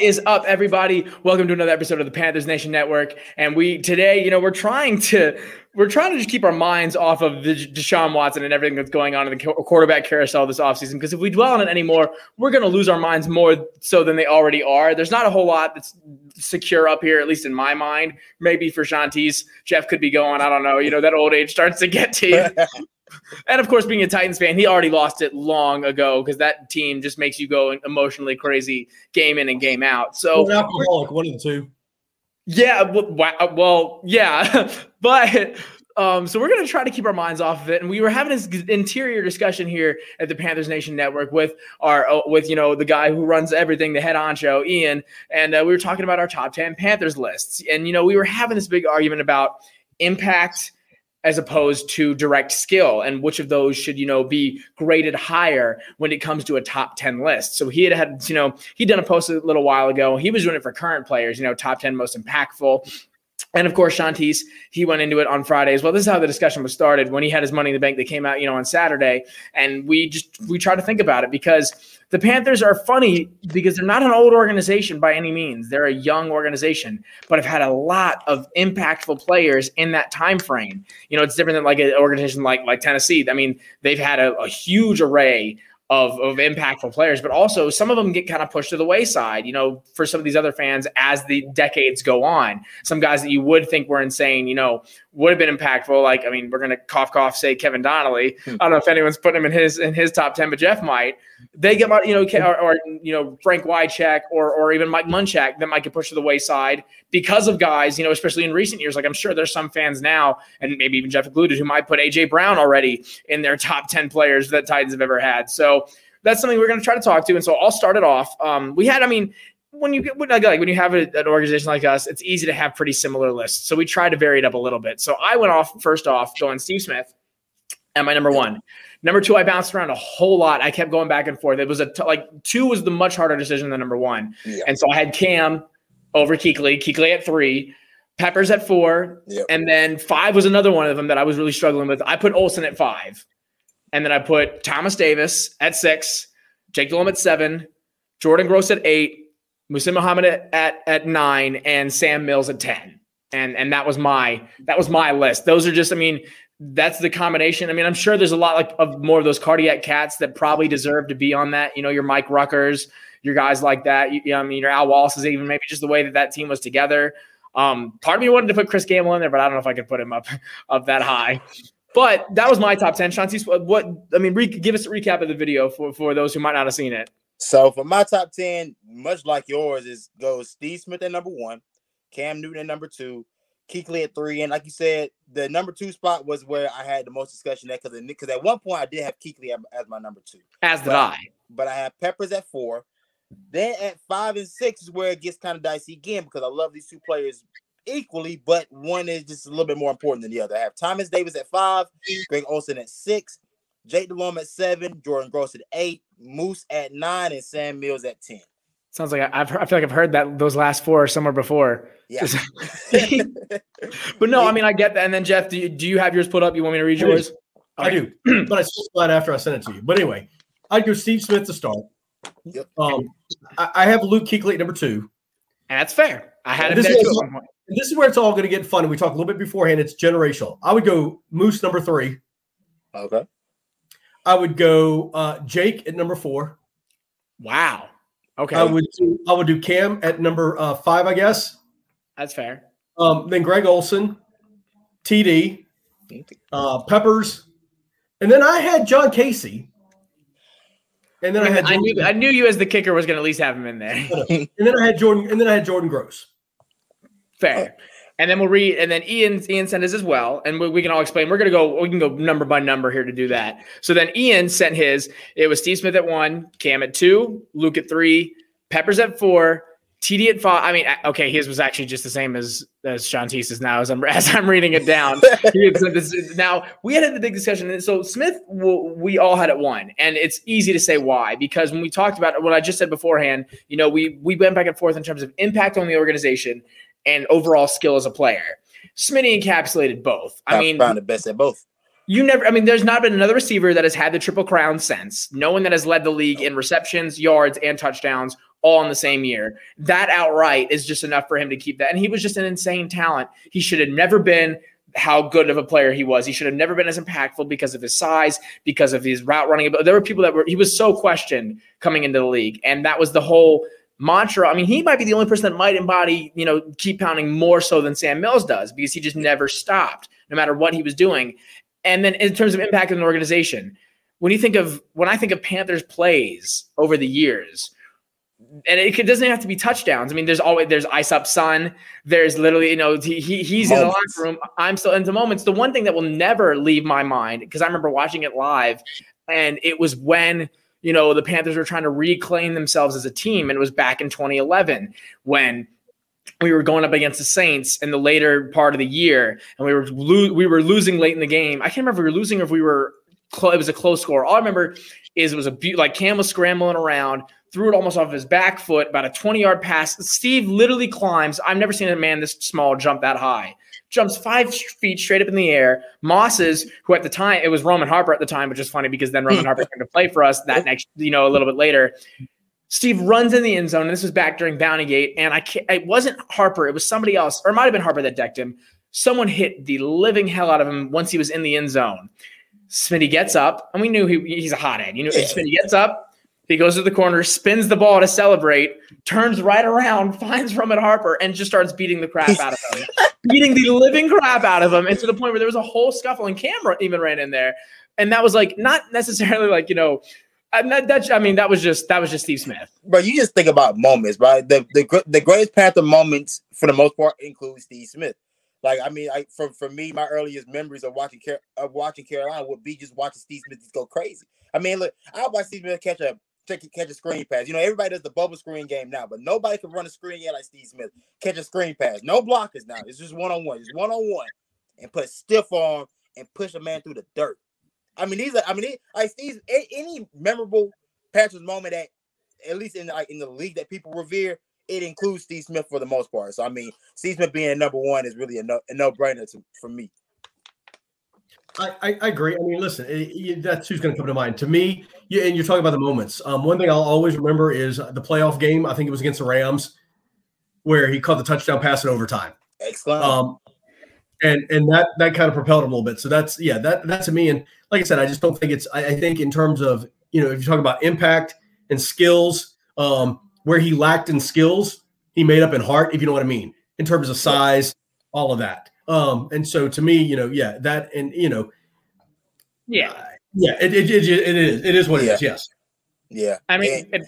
Is up, everybody? Welcome to another episode of the Panthers Nation Network. And we today, you know, we're trying to we're trying to just keep our minds off of the Deshaun Watson and everything that's going on in the quarterback carousel this offseason. Because if we dwell on it anymore, we're going to lose our minds more so than they already are. There's not a whole lot that's secure up here, at least in my mind. Maybe for Shanti's, Jeff could be going. I don't know. You know, that old age starts to get to you. and of course, being a Titans fan, he already lost it long ago because that team just makes you go emotionally crazy game in and game out. So, alcoholic, one of the two. Yeah, well, yeah, but um, so we're going to try to keep our minds off of it. And we were having this interior discussion here at the Panthers Nation Network with our uh, with you know the guy who runs everything, the head honcho, Ian, and uh, we were talking about our top ten Panthers lists. And you know we were having this big argument about impact as opposed to direct skill? And which of those should you know be graded higher when it comes to a top 10 list? So he had had you know he'd done a post a little while ago. He was doing it for current players you know top 10 most impactful and of course, Shantice, he went into it on Friday as well. This is how the discussion was started when he had his money in the bank that came out, you know, on Saturday. And we just we try to think about it because the Panthers are funny because they're not an old organization by any means. They're a young organization, but have had a lot of impactful players in that time frame. You know, it's different than like an organization like like Tennessee. I mean, they've had a, a huge array of, of impactful players, but also some of them get kind of pushed to the wayside, you know, for some of these other fans as the decades go on. Some guys that you would think were insane, you know, would have been impactful. Like, I mean, we're gonna cough cough say Kevin Donnelly. Hmm. I don't know if anyone's putting him in his in his top ten, but Jeff might. They get you know, or, or you know, Frank Wycheck or or even Mike Munchak that might get pushed to the wayside because of guys, you know, especially in recent years. Like I'm sure there's some fans now, and maybe even Jeff included, who might put AJ Brown already in their top ten players that Titans have ever had. So that's something we're going to try to talk to. And so I'll start it off. Um, we had, I mean, when you get like when you have a, an organization like us, it's easy to have pretty similar lists. So we try to vary it up a little bit. So I went off first off going Steve Smith at my number one. Number two, I bounced around a whole lot. I kept going back and forth. It was a t- like two was the much harder decision than number one, yeah. and so I had Cam over Kuechly, Kuechly at three, Peppers at four, yep. and then five was another one of them that I was really struggling with. I put Olsen at five. And then I put Thomas Davis at six, Jake Delhomme at seven, Jordan Gross at eight, Muhsin Muhammad at, at, at nine, and Sam Mills at 10. And and that was my that was my list. Those are just, I mean, that's the combination. I mean, I'm sure there's a lot like of more of those cardiac cats that probably deserve to be on that. You know, your Mike Ruckers, your guys like that. You, you know, I mean, your Al Wallace is even maybe just the way that that team was together. Um, part of me wanted to put Chris Gamble in there, but I don't know if I could put him up up that high. But that was my top 10. Shantice, what, I mean, re- give us a recap of the video for, for those who might not have seen it. So for my top 10, much like yours, is goes Steve Smith at number one, Cam Newton at number two, Kuechly at three. And like you said, the number two spot was where I had the most discussion at because because at one point I did have Kuechly as my number two. As did but, I. But I have Peppers at four. Then at five and six is where it gets kind of dicey again because I love these two players equally, but one is just a little bit more important than the other. I have Thomas Davis at five, Greg Olsen at six, Jake Delhomme at seven, Jordan Gross at eight, Moose at nine, and Sam Mills at ten. Sounds like I've I feel like I've heard that those last four somewhere before. Yeah. but no, I mean I get that. And then Jeff, do you, do you have yours put up? You want me to read yours? I do, but I still glad after I sent it to you. But anyway, I'd go Steve Smith to start. Yep. Um, I, I have Luke Kuechly at number two. And that's fair. I had him there too this is where it's all going to get fun. And we talked a little bit beforehand. It's generational. I would go Moose number three. Okay. I would go uh, Jake at number four. Wow. Okay. I would do, I would do Cam at number uh, five, I guess. That's fair. Um, then Greg Olsen, TD, uh, Peppers, and then I had John Kasay. And then I, had I knew I knew you as the kicker was going to at least have him in there. and then I had Jordan. And then I had Jordan Gross. Fair. And then we'll read, and then Ian Ian sent his as well, and we, we, can all explain. We're gonna go, we can go number by number here to do that. So then Ian sent his. It was Steve Smith at one, Cam at two, Luke at three, Peppers at four, TD at five. I mean, okay, his was actually just the same as as Sean Shantice's now as I'm as I'm reading it down. now we had the big discussion. So Smith, we all had it one, and it's easy to say why because when we talked about what I just said beforehand, you know, we we went back and forth in terms of impact on the organization and overall skill as a player. Smitty encapsulated both. I, I mean, found the best at both. You never, I mean, there's not been another receiver that has had the triple crown since. No one that has led the league in receptions, yards, and touchdowns all in the same year. That outright is just enough for him to keep that. And he was just an insane talent. He should have never been how good of a player he was. He should have never been as impactful because of his size, because of his route running. But there were people that were he was so questioned coming into the league, and that was the whole mantra. I mean, he might be the only person that might embody, you know, keep pounding more so than Sam Mills does because he just never stopped, no matter what he was doing. And then in terms of impact in an organization, when you think of when I think of Panthers plays over the years, and it doesn't have to be touchdowns. I mean, there's always there's ice up son. There's literally, you know, he, he he's moments. in the locker room. I'm still into moments. The one thing that will never leave my mind because I remember watching it live, and it was when you know the Panthers were trying to reclaim themselves as a team, and it was back in 2011 when we were going up against the Saints in the later part of the year, and we were lo- we were losing late in the game. I can't remember if we were losing or if we were. Cl- it was a close score. All I remember is it was a be- like Cam was scrambling around threw it almost off his back foot, about a 20 yard pass. Steve literally climbs. I've never seen a man this small jump that high. Jumps five feet straight up in the air. Mosses, who at the time, it was Roman Harper at the time, which is funny because then Roman Harper came to play for us that next, you know, a little bit later. Steve runs in the end zone, and this was back during Bounty Gate. And I can't, it wasn't Harper, it was somebody else, or it might have been Harper that decked him. Someone hit the living hell out of him once he was in the end zone. Smitty gets up, and we knew he, he's a hot hothead. You know, Smitty gets up, he goes to the corner, spins the ball to celebrate, turns right around, finds Roman Harper, and just starts beating the crap out of him, beating the living crap out of him, and to the point where there was a whole scuffle, and Camera even ran in there, and that was like not necessarily like you know. That, that, I mean, that was just that was just Steve Smith. But you just think about moments, right? The the the greatest Panther moments, for the most part, include Steve Smith. Like I mean, like for, for me, my earliest memories of watching of watching Carolina would be just watching Steve Smith just go crazy. I mean, look, I watched Steve Smith catch a catch a screen pass. You know, everybody does the bubble screen game now, but nobody can run a screen yet like Steve Smith. Catch a screen pass. No blockers now. It's just one on one. It's one on one, and put stiff arm and push a man through the dirt. I mean, these are. I mean, he, like Steve. Any memorable Panthers moment that, at least in like in the league that people revere, it includes Steve Smith for the most part. So I mean, Steve Smith being number one is really a no a no brainer for me. I, I, I, agree. I mean, listen, it, it, that's who's going to come to mind. To me, yeah, and you're talking about the moments. Um, one thing I'll always remember is the playoff game. I think it was against the Rams, where he caught the touchdown pass in overtime. Excellent. Um, and and that that kind of propelled him a little bit. So that's yeah, that that's to me. And like I said, I just don't think it's. I, I think in terms of you know, if you talk about impact and skills, um, where he lacked in skills, he made up in heart. If you know what I mean, in terms of size, all of that. Um, and so to me, you know, yeah, that and you know, yeah, uh, yeah, it, it, it, it is it is what yeah. it is. Yes. Yeah. I mean, and,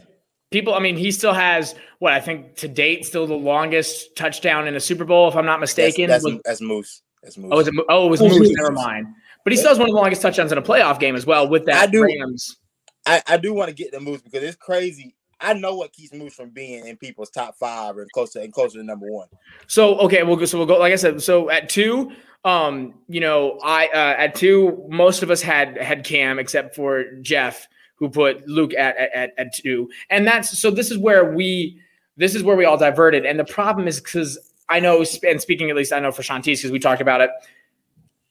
people. I mean, he still has what I think to date still the longest touchdown in a Super Bowl, if I'm not mistaken. That's, that's, that's Moose. That's Moose. Oh, it, oh, it was Moose. Moose. Never mind. But he still has one of the longest touchdowns in a playoff game as well with that I do, Rams. I, I do want to get the Moose because it's crazy I know what keeps Moose from being in people's top five and closer and closer to number one. So okay, we'll go. So we'll go. Like I said, so at two, um, you know, I uh, at two, most of us had had Cam except for Jeff, who put Luke at at at two, and that's so. This is where we this is where we all diverted, and the problem is because I know, and speaking at least, I know for Shantice because we talked about it.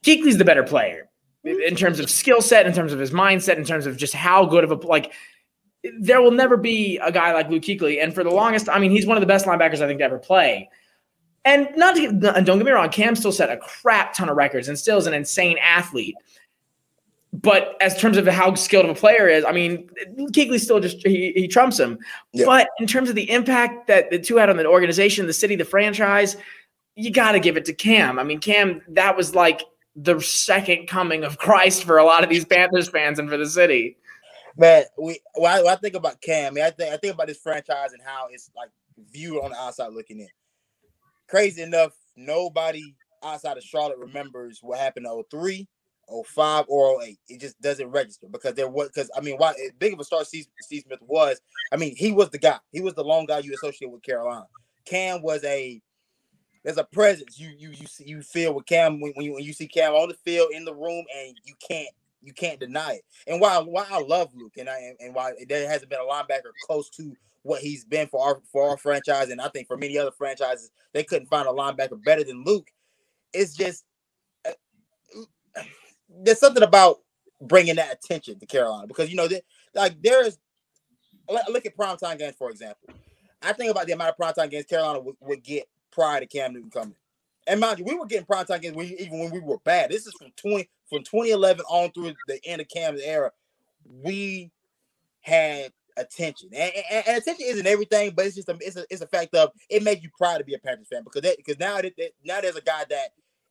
Kuechly's the better player in terms of skill set, in terms of his mindset, in terms of just how good of a like there will never be a guy like Luke Kuechly. And for the longest, I mean, he's one of the best linebackers I think to ever play. And not to get, don't get me wrong, Cam still set a crap ton of records and still is an insane athlete. But as terms of how skilled of a player is, I mean, Kuechly still just he, he trumps him. Yeah. But in terms of the impact that the two had on the organization, the city, the franchise, you got to give it to Cam. I mean, Cam, that was like the second coming of Christ for a lot of these Panthers fans and for the city man, we when I, when I, think about Cam, I, think I think about this franchise and how it's like viewed on the outside looking in. Crazy enough, nobody outside of Charlotte remembers what happened in 03, 05, or 08. It just doesn't register because there was because I mean, why big of a star Steve, Steve Smith was, I mean, he was the guy. He was the long guy you associate with Carolina. Cam was a there's a presence you you you see, you feel with Cam when, when you when you see Cam on the field in the room and you can't you can't deny it. And why why I love Luke and I and why there hasn't been a linebacker close to what he's been for our for our franchise, and I think for many other franchises, they couldn't find a linebacker better than Luke. It's just uh, there's something about bringing that attention to Carolina because you know that like there's look at primetime games for example. I think about the amount of primetime games Carolina would, would get prior to Cam Newton coming. And mind you, we were getting primetime games when, even when we were bad. This is from 20 from 2011 on through the end of Cam's era. We had attention, and, and, and, attention isn't everything, but it's just a it's a it's a fact of it makes you proud to be a Panthers fan because that, because now that, now there's a guy that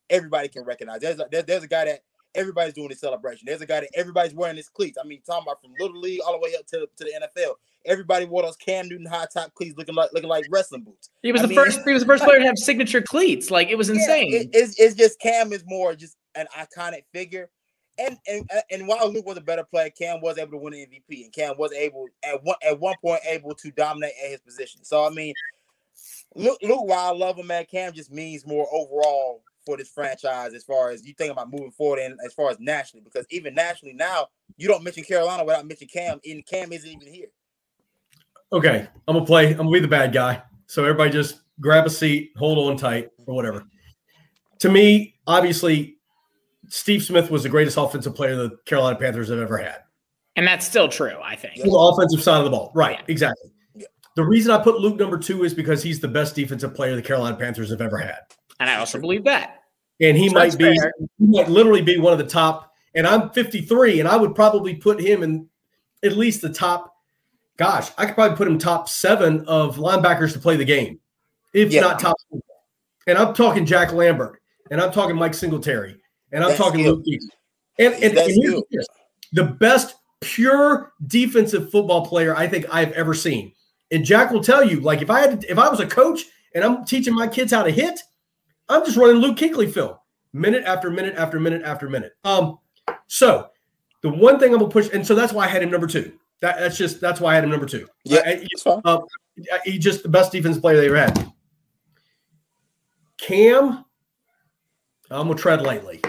everybody can recognize. There's a, there's, there's a guy that everybody's doing this celebration. There's a guy that everybody's wearing his cleats. I mean, talking about from little league all the way up to, to the NFL. Everybody wore those Cam Newton high top cleats, looking like looking like wrestling boots. He was I the mean, first. He was the first player to have signature cleats. Like it was insane. Yeah, it, it's, it's just Cam is more just an iconic figure. And, and uh, and while Luke was a better player, Cam was able to win an MVP, and Cam was able at one at one point able to dominate at his position. So I mean, Luke, Luke while I love him, man, Cam just means more overall for this franchise as far as you think about moving forward and as far as nationally, because even nationally now, you don't mention Carolina without mentioning Cam, and Cam isn't even here. Okay, I'm gonna play. I'm gonna be the bad guy. So everybody just grab a seat, hold on tight, or whatever. To me, obviously, Steve Smith was the greatest offensive player the Carolina Panthers have ever had. And that's still true, I think. The offensive side of the ball. Right, exactly. The reason I put Luke number two is because he's the best defensive player the Carolina Panthers have ever had. And I also believe that. And he so might be fair. he might literally be one of the top. And I'm 53, and I would probably put him in at least the top. Gosh, I could probably put him top seven of linebackers to play the game, if yeah. not top. And I'm talking Jack Lambert, and I'm talking Mike Singletary, and I'm That's talking Luke And, and, and the best pure defensive football player I think I've ever seen. And Jack will tell you, like if I had, if I was a coach and I'm teaching my kids how to hit, I'm just running Luke Kuechly film minute after minute after minute after minute. Um, so the one thing I'm gonna push, and so that's why I had him number two. That, that's just that's why I had him number two. Yeah, I, uh, he just the best defense player they ever had. Cam, I'm gonna tread lightly.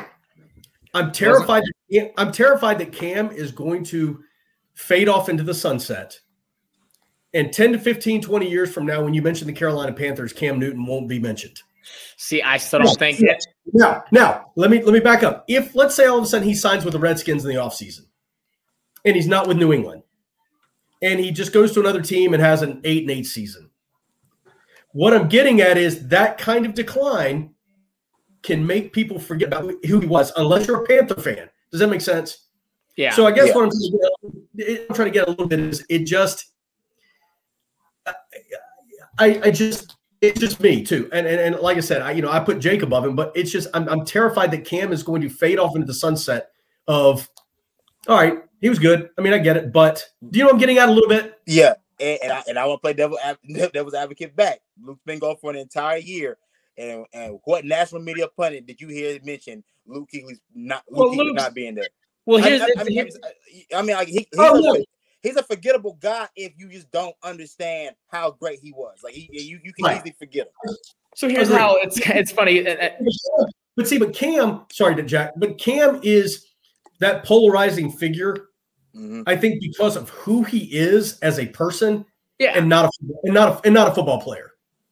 I'm terrified. That, I'm terrified that Cam is going to fade off into the sunset. And 10 to 15, 20 years from now, when you mention the Carolina Panthers, Cam Newton won't be mentioned. See, I still don't think it. Now, now let me let me back up. If let's say all of a sudden he signs with the Redskins in the offseason and he's not with New England, and he just goes to another team and has an eight and eight season. What I'm getting at is that kind of decline can make people forget about who he was, unless you're a Panther fan. Does that make sense? Yeah. So I guess yeah. what I'm trying, get, I'm trying, to get, a little bit is it just, I, I just, it's just me too. And, and, and like I said, I, you know, I put Jake above him, but it's just, I'm, I'm terrified that Cam is going to fade off into the sunset of, all right, he was good. I mean, I get it, but do you know I'm getting at a little bit? Yeah. And, and I, and I want to play devil, devil's advocate back. Luke's been gone for an entire year and, and what national media pundit did you hear mention Luke Kuechly's not Luke well, not being there? Well, here's I, I, I mean, I mean, like he, he's, oh, a, he's a forgettable guy if you just don't understand how great he was. Like he, you, you can right. easily forget him. So here's how it's it's funny. But see, but Cam, sorry to Jack, but Cam is that polarizing figure. Mm-hmm. I think because of who he is as a person, yeah, and not a and not a, and not a football player.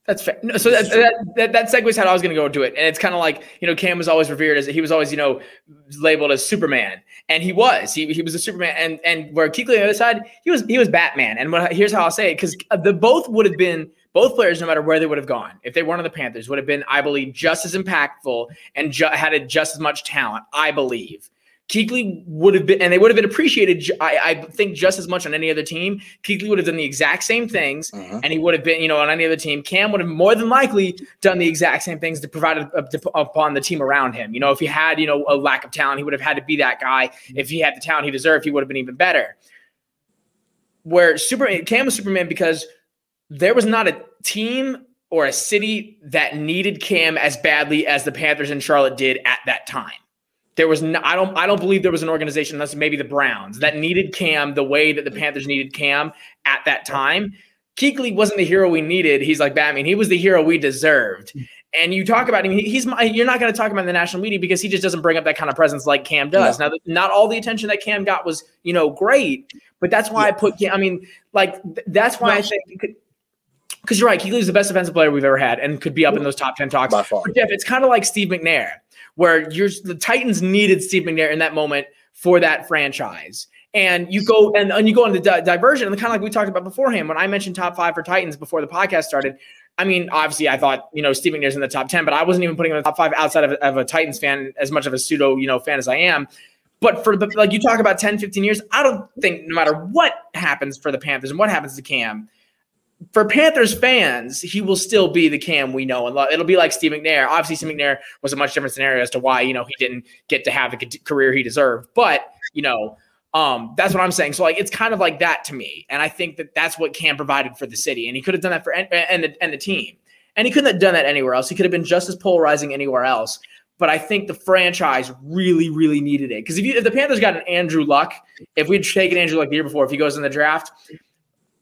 That's fair. No, so that, that, that, that segues how I was going to go into it. And it's kind of like, you know, Cam was always revered as he was always, you know, labeled as Superman. And he was. He, he was a Superman. And and where Kuechly on the other side, he was he was Batman. And what, here's how I'll say it because uh, the both would have been both players, no matter where they would have gone, if they weren't on the Panthers, would have been, I believe, just as impactful and ju- had just as much talent. I believe. Kuechly would have been, and they would have been appreciated. I, I, think just as much on any other team. Kuechly would have done the exact same things, uh-huh. and he would have been, you know, on any other team. Cam would have more than likely done the exact same things to provide a, a, upon the team around him. You know, if he had, you know, a lack of talent, he would have had to be that guy. If he had the talent he deserved, he would have been even better. Where Superman, Cam was Superman because there was not a team or a city that needed Cam as badly as the Panthers and Charlotte did at that time. There was no, I don't I don't believe there was an organization unless maybe the Browns that needed Cam the way that the Panthers needed Cam at that time. Kuechly wasn't the hero we needed. He's like Batman. He was the hero we deserved. Mm. And you talk about him. He's my, you're not going to talk about in the national media because he just doesn't bring up that kind of presence like Cam does. Now, not all the attention that Cam got was you know great, but that's why yeah. I put. I mean, like that's why I think because you're right. Kuechly's the best defensive player we've ever had and could be up in those top ten talks. By far. But Jeff, it's kind of like Steve McNair where you're the Titans needed Steve McNair in that moment for that franchise. And you go and, and you go into di- diversion, and kind of like we talked about beforehand. When I mentioned top five for Titans before the podcast started, I mean, obviously, I thought you know Steve McNair's in the top ten, but I wasn't even putting him in the top five outside of, of a Titans fan, as much of a pseudo you know fan as I am. But for the like you talk about 10, 15 years, I don't think no matter what happens for the Panthers and what happens to Cam, for Panthers fans, he will still be the Cam we know and love. It'll be like Steve McNair. Obviously, Steve McNair was a much different scenario as to why you know he didn't get to have the career he deserved. But you know, um, that's what I'm saying. So like, it's kind of like that to me, and I think that that's what Cam provided for the city, and he could have done that for and, and the and the team, and he couldn't have done that anywhere else. He could have been just as polarizing anywhere else. But I think the franchise really, really needed it because if you if the Panthers got an Andrew Luck, if we'd taken Andrew Luck the year before, if he goes in the draft,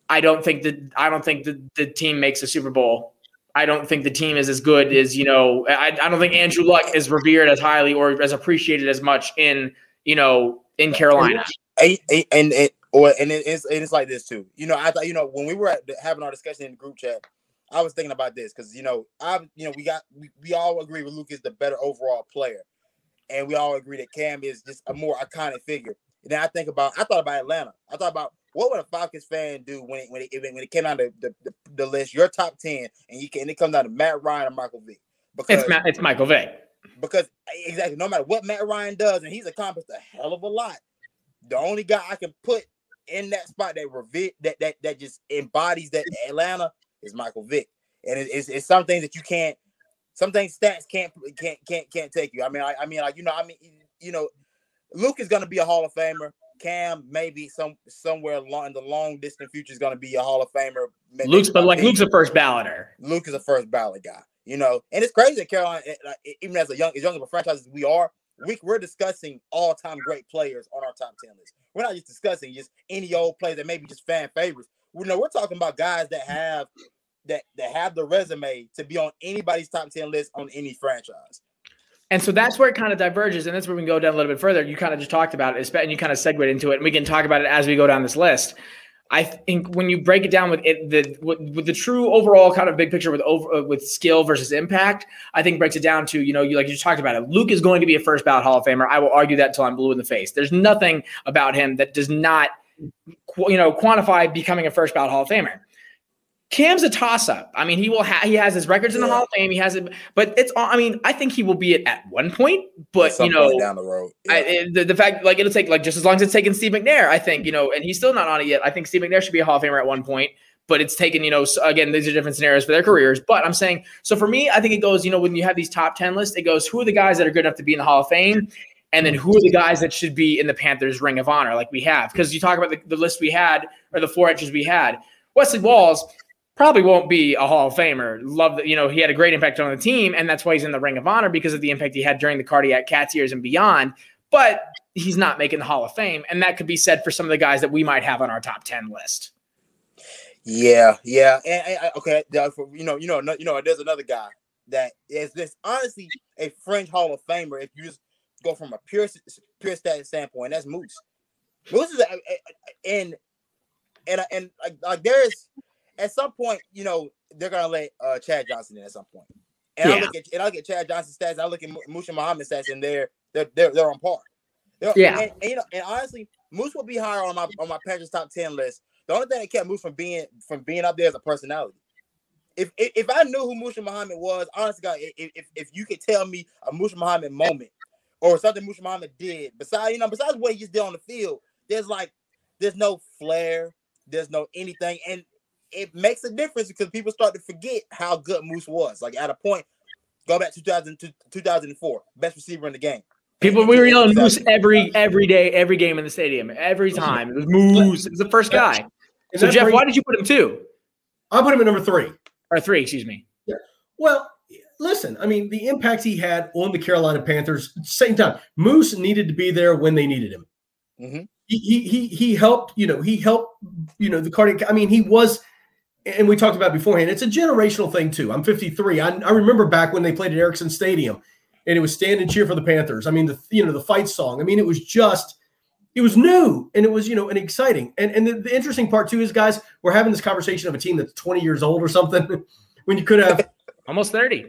I don't think that I don't think that the team makes a Super Bowl. I don't think the team is as good as you know. I, I don't think Andrew Luck is revered as highly or as appreciated as much in you know in Carolina. And and, and or and it's and it's like this too. You know, I thought you know when we were having our discussion in the group chat, I was thinking about this because you know I you know we got we, we all agree with Luke is the better overall player, and we all agree that Cam is just a more iconic figure. And then I think about I thought about Atlanta. I thought about what would a Falcons fan do when it when it, when it came down to the, the, the list, your top ten, and you can and it comes down to Matt Ryan or Michael Vick? Because it's, Matt, it's Michael Vick. Because exactly, no matter what Matt Ryan does, and he's accomplished a hell of a lot. The only guy I can put in that spot that revi- that that that just embodies that Atlanta is Michael Vick, and it, it's, it's some things that you can't, some things stats can't can't can't can't take you. I mean, I, I mean, like you know, I mean, you know, Luke is going to be a Hall of Famer. Cam maybe some somewhere along in the long distant future is going to be a Hall of Famer. Maybe Luke's but like Luke's a first balloter. Luke is a first ballot guy, you know, and it's crazy that Carolina, eh, even as a young as young of a franchise as we are, we, we're discussing all time great players on our top ten list. We're not just discussing just any old player that maybe just fan favorites. We know we're talking about guys that have that that have the resume to be on anybody's top ten list on any franchise. And so that's where it kind of diverges, and that's where we can go down a little bit further. You kind of just talked about it, and you kind of segued into it, and we can talk about it as we go down this list. I think when you break it down with it, the with, with the true overall kind of big picture with over uh, with skill versus impact, I think breaks it down to you know you like you just talked about it. Luke is going to be a first ballot Hall of Famer. I will argue that until I'm blue in the face. There's nothing about him that does not you know quantify becoming a first ballot Hall of Famer. Cam's a toss up. I mean, he will have he has his records in the Hall of Fame. He has it, but it's all. I mean, I think he will be it at one point. But you know, down the road, yeah. I, the, the fact like it'll take like just as long as it's taken Steve McNair. I think you know, and he's still not on it yet. I think Steve McNair should be a Hall of Famer at one point. But it's taken, you know, so again, these are different scenarios for their mm-hmm. careers. But I'm saying, so for me, I think it goes, you know, when you have these top 10 lists, it goes, who are the guys that are good enough to be in the Hall of Fame? And then who are the guys that should be in the Panthers Ring of Honor, like we have? Because you talk about the, the list we had or the four edges we had. Wesley Walls, probably won't be a Hall of Famer. Love that, you know, he had a great impact on the team, and that's why he's in the Ring of Honor because of the impact he had during the cardiac cats years and beyond. But he's not making the Hall of Fame, and that could be said for some of the guys that we might have on our top ten list. Yeah, yeah, and, and uh, okay, uh, you know, you know, you know, there's another guy that is this honestly a fringe Hall of Famer if you just go from a pure pure status standpoint. That's Moose. Moose is a, and and and like, like there's at some point, you know, they're gonna let uh, Chad Johnson in at some point. And yeah. I look at and I look at Chad Johnson's stats. I look at Muhsin Muhammad's stats, and they're they're they're, they're on par. They're, yeah, and, and, you know, and honestly, Moose will be higher on my on my Panthers top ten list. The only thing that kept Moose from being from being up there is a personality. If, if, if I knew who Muhsin Muhammad was, honestly, God, if, if, if you could tell me a Muhsin Muhammad moment or something Muhsin Muhammad did, besides you know, besides what he just did on the field, there's like there's no flair, there's no anything, and it makes a difference because people start to forget how good Moose was. Like at a point, go back 2000 to 2004, best receiver in the game. People we were yelling Moose every every day, every game in the stadium, every time. It was Moose. It was the first guy. So Jeff, why did you put him two? I put him at number three or three. Excuse me. Yeah. Well, listen. I mean, the impact he had on the Carolina Panthers. Same time, Moose needed to be there when they needed him. Mm-hmm. He, he he helped. You know, he helped. You know, the cardiac. I mean, he was and we talked about beforehand, it's a generational thing too. I'm 53. I, I remember back when they played at Ericsson Stadium and it was stand and cheer for the Panthers. I mean, the you know, the fight song. I mean, it was just it was new and it was, you know, and exciting. And and the, the interesting part too is guys, we're having this conversation of a team that's 20 years old or something when you could have almost 30.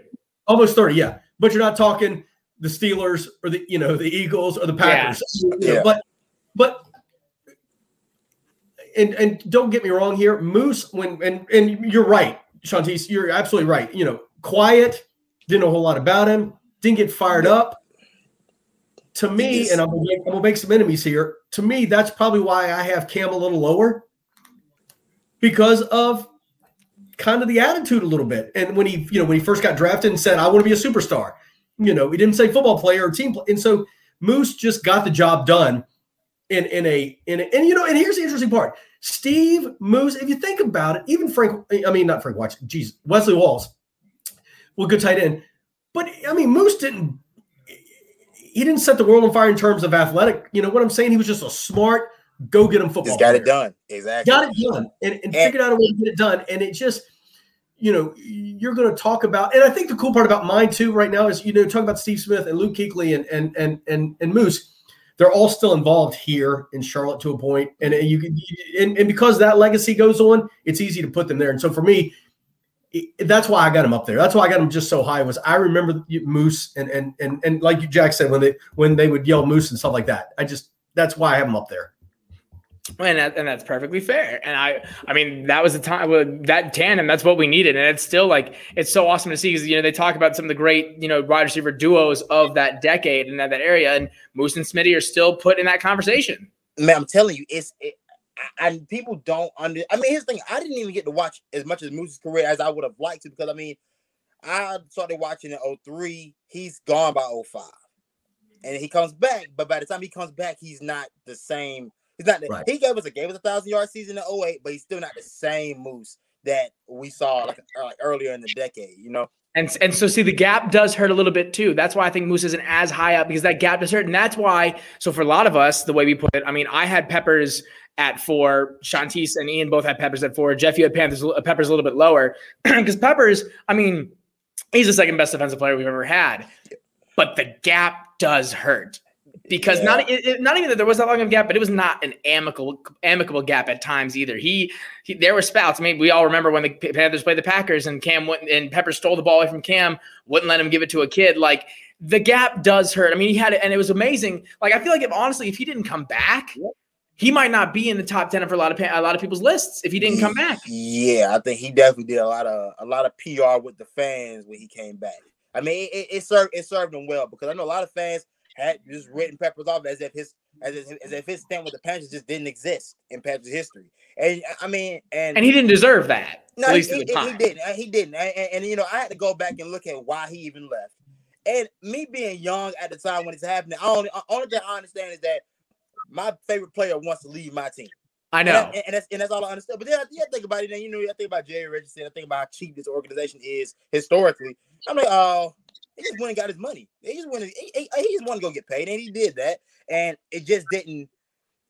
Almost 30, yeah. But you're not talking the Steelers or the, you know, the Eagles or the Packers. Yeah. You know, yeah. But but and and don't get me wrong here, Moose. When and and you're right, Shantice, you're absolutely right. You know, quiet, didn't know a whole lot about him, didn't get fired up. To me, and I'm gonna, make, I'm gonna make some enemies here. To me, that's probably why I have Cam a little lower because of kind of the attitude a little bit. And when he, you know, when he first got drafted and said, "I want to be a superstar," you know, he didn't say football player or team. Play. And so Moose just got the job done in in a in a, and you know, and here's the interesting part: Steve Moose. If you think about it, even Frank, I mean, not Frank Watch, geez, Wesley Walls, well, good tight end. But I mean, Moose didn't he didn't set the world on fire in terms of athletic. You know what I'm saying? He was just a smart, go get him football. Just got player. it done. Exactly. Got it done and, and, and figured out a way to get it done. And it just, you know, you're going to talk about, and I think the cool part about mine too right now is, you know, talking about Steve Smith and Luke Kuechly and and and and, and Moose. They're all still involved here in Charlotte to a point, and you can, and, and because that legacy goes on, it's easy to put them there. And so for me, that's why I got him up there. That's why I got him just so high. Was I remember Moose and and and and like Jack said when they when they would yell Moose and stuff like that. I just that's why I have him up there. And that, and that's perfectly fair. And I I mean that was the time with that tandem. That's what we needed. And it's still like it's so awesome to see because you know they talk about some of the great you know wide receiver duos of that decade and that, that area. And Moose and Smitty are still put in that conversation. Man, I'm telling you, it's it, and people don't under. I mean, his thing. I didn't even get to watch as much of Moose's career as I would have liked to because I mean, I started watching in 03. He's gone by 05. and he comes back. But by the time he comes back, he's not the same. He's not. Right. He gave us a gave us a thousand yard season in 08, but he's still not the same Moose that we saw like, like earlier in the decade. You know. And, and so see the gap does hurt a little bit too. That's why I think Moose isn't as high up because that gap does hurt. And that's why, so for a lot of us, the way we put it, I mean, I had Peppers at four. Shantice and Ian both had Peppers at four. Jeff, you had Panthers, uh, Peppers a little bit lower because Peppers, I mean, he's the second best defensive player we've ever had, but the gap does hurt because yeah. not it, not even that there was that long of a gap, but it was not an amicable amicable gap at times either. He, he there were spouts. I mean, we all remember when the Panthers played the Packers and Cam went and Pepper stole the ball away from Cam, wouldn't let him give it to a kid. Like the gap does hurt. I mean, he had it, and it was amazing. Like I feel like if honestly, if he didn't come back, he might not be in the top ten for a lot of a lot of people's lists if he didn't come back. Yeah, I think he definitely did a lot of a lot of PR with the fans when he came back. I mean, it, it served it served him well because I know a lot of fans had just written Peppers off as if his as if, as if his stint with the Panthers just didn't exist in Panthers history. And I mean, and and he didn't deserve that. No, he, he, he, didn't. Uh, he didn't. And, and, and, you know, I had to go back and look at why he even left. And me being young at the time when it's happening, I only uh, only thing I understand is that my favorite player wants to leave my team. I know, and, and, that's and that's all I understand. But then I, yeah, think about it. Then you know, I think about Jerry Richardson. I think about how cheap this organization is historically. I'm like, oh, he just went and got his money. He just went. He, he, he just wanted to go get paid, and he did that. And it just didn't.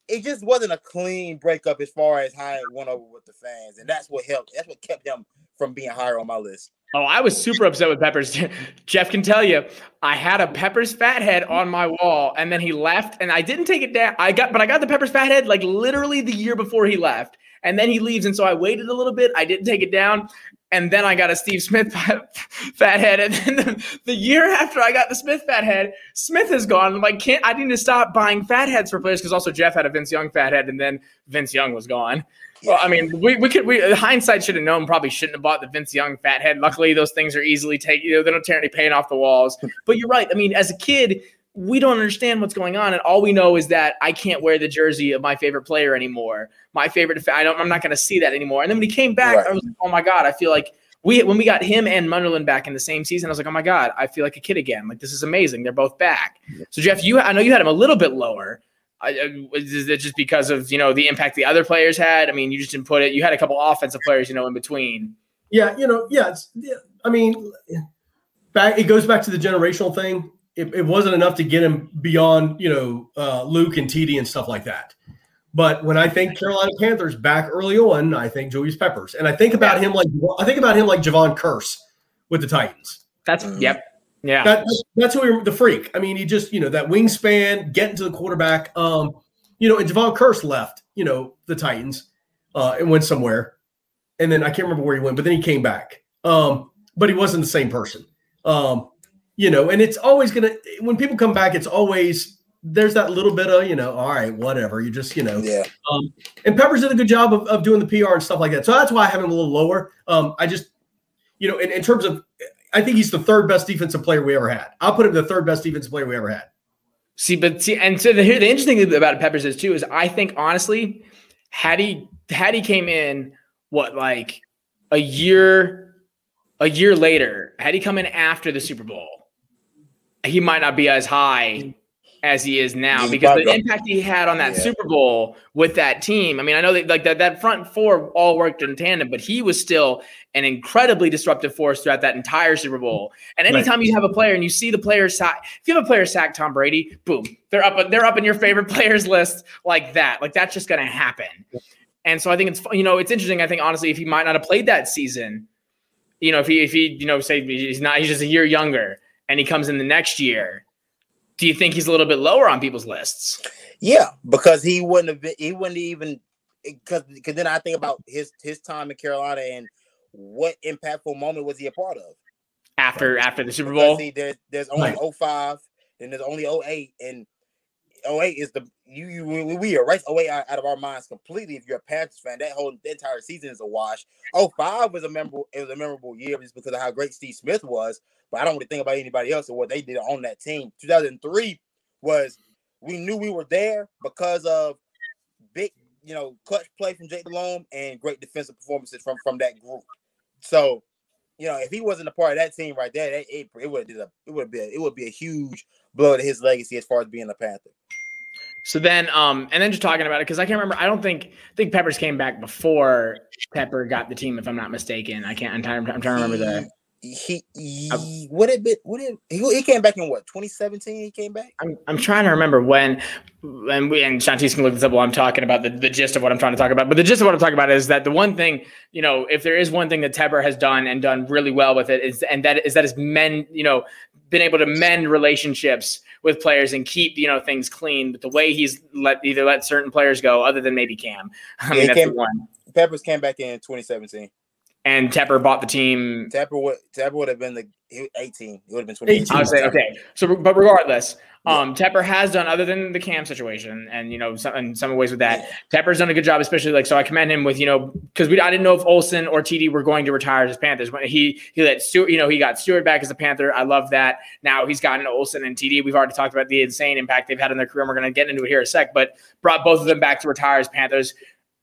It just wasn't a clean breakup as far as how it went over with the fans, and that's what helped. That's what kept him from being higher on my list. Oh, I was super upset with Peppers. Jeff can tell you, I had a Peppers fathead on my wall, and then he left, and I didn't take it down. I got, but I got the Peppers fathead like literally the year before he left, and then he leaves, and so I waited a little bit. I didn't take it down, and then I got a Steve Smith fathead, and then the, the, year after I got the Smith fathead, Smith is gone. I'm like, can't I need to stop buying fatheads for players because also Jeff had a Vince Young fathead, and then Vince Young was gone. Well, I mean, we, we could we hindsight should have known probably shouldn't have bought the Vince Young fathead. Luckily, those things are easily taken. You know, they don't tear any paint off the walls. But you're right. I mean, as a kid, we don't understand what's going on, and all we know is that I can't wear the jersey of my favorite player anymore. My favorite, I don't. I'm not going to see that anymore. And then when he came back, right. I was like, oh my god, I feel like we when we got him and Munnerlyn back in the same season, I was like, oh my god, I feel like a kid again. Like this is amazing. They're both back. So Jeff, you I know you had him a little bit lower. I, is it just because of you know the impact the other players had? I mean, you just didn't put it. You had a couple offensive players, you know, in between. Yeah, you know, yeah. yeah I mean, back it goes back to the generational thing. It, it, wasn't enough to get him beyond you know uh, Luke and TD and stuff like that. But when I think Carolina Panthers back early on, I think Julius Peppers, and I think about him like I think about him like Jevon Kearse with the Titans. That's yep. Yeah, that, that's who the freak. I mean, he just you know that wingspan, getting to the quarterback. Um, you know, and Jevon Kearse left. You know, the Titans, uh, and went somewhere, and then I can't remember where he went, but then he came back. Um, but he wasn't the same person. Um, you know, and it's always gonna when people come back, it's always there's that little bit of you know, all right, whatever. You just you know, Yeah. um, and Peppers did a good job of, of doing the PR and stuff like that. So that's why I have him a little lower. Um, I just, you know, in, in terms of, I think he's the third best defensive player we ever had. I'll put him the third best defensive player we ever had. See, but see, and so the, here the interesting thing about Peppers is too is I think honestly, had he had he came in what like a year a year later, had he come in after the Super Bowl, he might not be as high as he is now because the impact he had on that Yeah. Super Bowl with that team. I mean, I know that like that, that front four all worked in tandem, but he was still an incredibly disruptive force throughout that entire Super Bowl. And Right. anytime you have a player and you see the player sack, if you have a player sack Tom Brady, boom, they're up. They're up in your favorite players list like that. Like that's just going to happen. And so I think it's you know it's interesting. I think honestly, if he might not have played that season, you know, if he if he you know say he's not he's just a year younger and he comes in the next year, do you think he's a little bit lower on people's lists? Yeah, because he wouldn't have been. He wouldn't even because because then I think about his his time in Carolina and what impactful moment was he a part of? After after the Super Bowl, see, there's there's only Right. 05, then there's only 08, and 08 is the you you we, we erase 08 out, out of our minds completely. If you're a Panthers fan, that whole the entire season is a wash. 05 was a memorable it was a memorable year just because of how great Steve Smith was. But I don't really think about anybody else or what they did on that team. 2003 was we knew we were there because of big, you know, clutch play from Jake Delhomme and great defensive performances from from that group. So, you know, if he wasn't a part of that team right there, that, it, it would have it would be a, it would be a huge blow to his legacy as far as being a Panther. So then, um, and then just talking about it because I can't remember. I don't think I think Peppers came back before Tepper got the team, if I'm not mistaken. I can't. I'm trying. I'm trying to remember the. He, he what it been what it he, he came back in what 2017 he came back I'm, I'm trying to remember when, and we and Shantice can look this up while I'm talking about the, the gist of what I'm trying to talk about. But the gist of what I'm talking about is that the one thing, you know, if there is one thing that Tepper has done and done really well with it is, and that is that is men, you know, been able to mend relationships with players and keep you know things clean. But the way he's let either let certain players go, other than maybe Cam, I Yeah, mean that's Cam- the one. Peppers came back in 2017 And Tepper bought the team Tepper would Tepper would have been the 18 it would have been 2018 I would say okay. So, but regardless, um, Tepper has done other than the Cam situation, and you know, some, in some ways with that, Tepper's done a good job, especially like so. I commend him with you know because we I didn't know if Olsen or TD were going to retire as Panthers. When he he let Stewart, you know, he got Stewart back as a Panther. I love that. Now he's gotten Olsen and TD. We've already talked about the insane impact they've had in their career. and We're going to get into it here in a sec, but brought both of them back to retire as Panthers.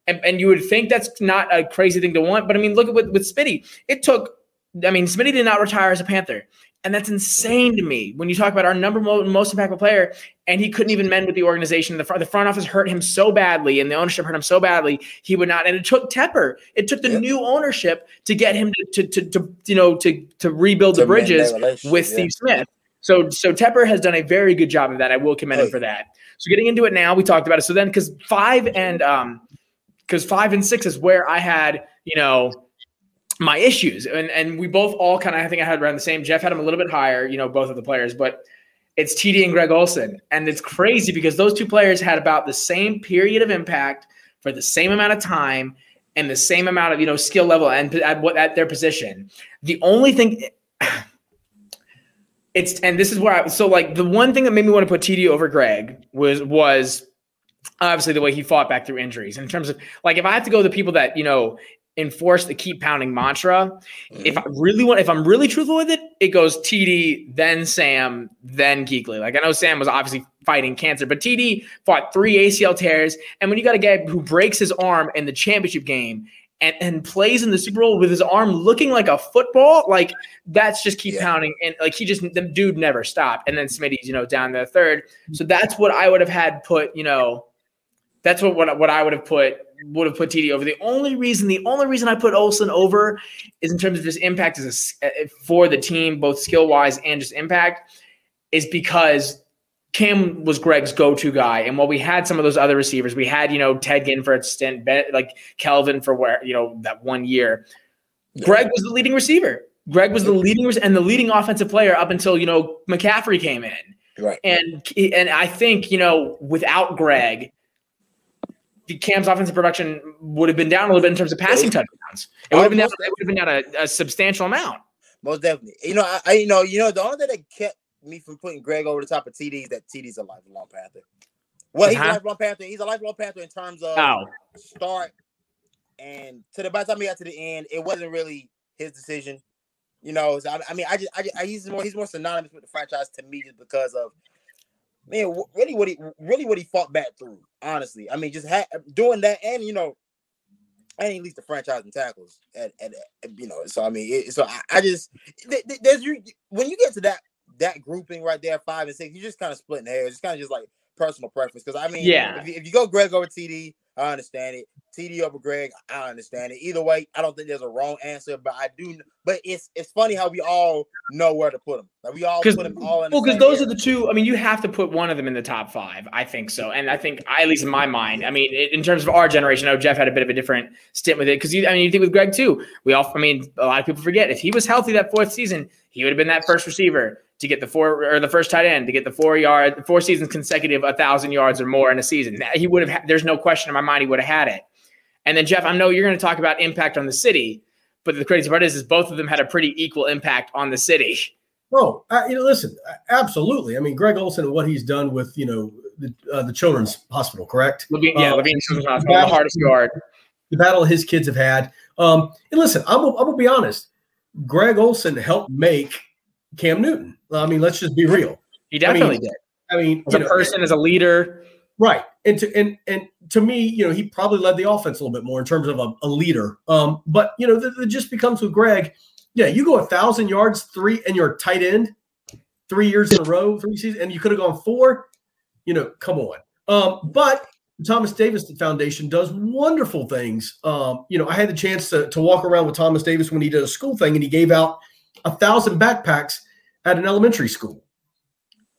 And, and you would think that's not a crazy thing to want, but I mean, look at with with Smitty. It took. I mean, Smitty did not retire as a Panther. And that's insane to me when you talk about our number mo- most impactful player, and he couldn't even mend with the organization. The front, the front office hurt him so badly, and the ownership hurt him so badly, he would not. And it took Tepper. It took the Yeah. new ownership to get him to, to, to, to you know to to rebuild the To that bridges with yeah. Steve Smith. So so Tepper has done a very good job of that. I will commend him Oh, for that. So getting into it now, we talked about it. So then because five and um because five and six is where I had you know my issues and and we both all kind of I think I had around the same. Jeff had him a little bit higher, you know, both of the players, but it's TD and Greg Olsen, and it's crazy because those two players had about the same period of impact for the same amount of time and the same amount of you know skill level and at what at their position. The only thing. It's and this is where I so like the one thing that made me want to put TD over Greg was was obviously the way he fought back through injuries. In terms of like if I have to go the people that you know enforce the keep pounding mantra, if mm-hmm. I really want, if I'm really truthful with it, it goes TD, then Sam, then Kuechly. Like I know Sam was obviously fighting cancer, but TD fought three ACL tears, and when you got a guy who breaks his arm in the championship game. And, and plays in the Super Bowl with his arm looking like a football, like that's just keep Yeah. pounding. And like he just the dude never stopped. And then Smitty's, you know, down the third. So that's what I would have had put, you know, that's what what, what I would have put would have put TD over. The only reason, the only reason I put Olsen over is in terms of his impact as a s uh, for the team, both skill wise and just impact, is because Cam was Greg's go-to guy, and while we had some of those other receivers, we had you know Ted Ginn for a stint, Ben, like Kelvin for where you know that one year. Greg was the leading receiver. Greg was the leading and the leading offensive player up until you know McCaffrey came in right and and I think you know without Greg, Cam's offensive production would have been down a little bit in terms of passing touchdowns. It would have been down, it would have been down a, a substantial amount. Most definitely. You know, I, I you know, you know, the only thing that kept me from putting Greg over the top of TD is that TD's a lifelong Panther. Well, he's Uh-huh. a lifelong Panther. He's a lifelong Panther in terms of Oh, start and to the by the time he got to the end, it wasn't really his decision. You know, so I, I mean, I just, I, just, I he's more he's more synonymous with the franchise to me just because of man, really what he really what he fought back through. Honestly, I mean, just ha- doing that and you know, and he leads the franchise in tackles. And, and, and, you know, so I mean, it, so I, I just th- th- there's you when you get to that that grouping right there, five and six, you just kind of splitting hairs. It's kind of just like personal preference because I mean, Yeah. if you, if you go Greg over TD, I understand it. TD over Greg, I understand it. Either way, I don't think there's a wrong answer, but I do. But it's it's funny how we all know where to put them. Like we all put them all in. well, because those are the two. I mean, you have to put one of them in the top five. I think so, and I think, I, at least in my mind, I mean, in terms of our generation, I know Jeff had a bit of a different stint with it because you. I mean, you think with Greg too. We all. I mean, a lot of people forget if he was healthy that fourth season, he would have been that first receiver to get the four or the first tight end to get the four yard four seasons consecutive a thousand yards or more in a season. He would have. There's no question in my mind he would have had it. And then Jeff, I know you're going to talk about impact on the city, but the crazy part is, is both of them had a pretty equal impact on the city. Oh, uh, you know, listen, uh, absolutely. I mean, Greg Olsen and what he's done with you know the uh, the Children's Hospital, correct? Levine, yeah, Uh, Levine Children's Hospital, the hardest yard. The battle his kids have had. Um, and listen, I'm I'm gonna be honest. Greg Olsen helped make Cam Newton. I mean, let's just be real. He definitely I mean, did. I mean, As a know, person, as a leader. Right. And to and and to me, you know, he probably led the offense a little bit more in terms of a, a leader. Um, but you know, that just becomes with Greg. Yeah, you go a thousand yards, three, and you're a tight end, three years in a row, three seasons, and you could have gone four. You know, come on. Um, but the Thomas Davis Foundation does wonderful things. Um, you know, I had the chance to, to walk around with Thomas Davis when he did a school thing, and he gave out a thousand backpacks at an elementary school.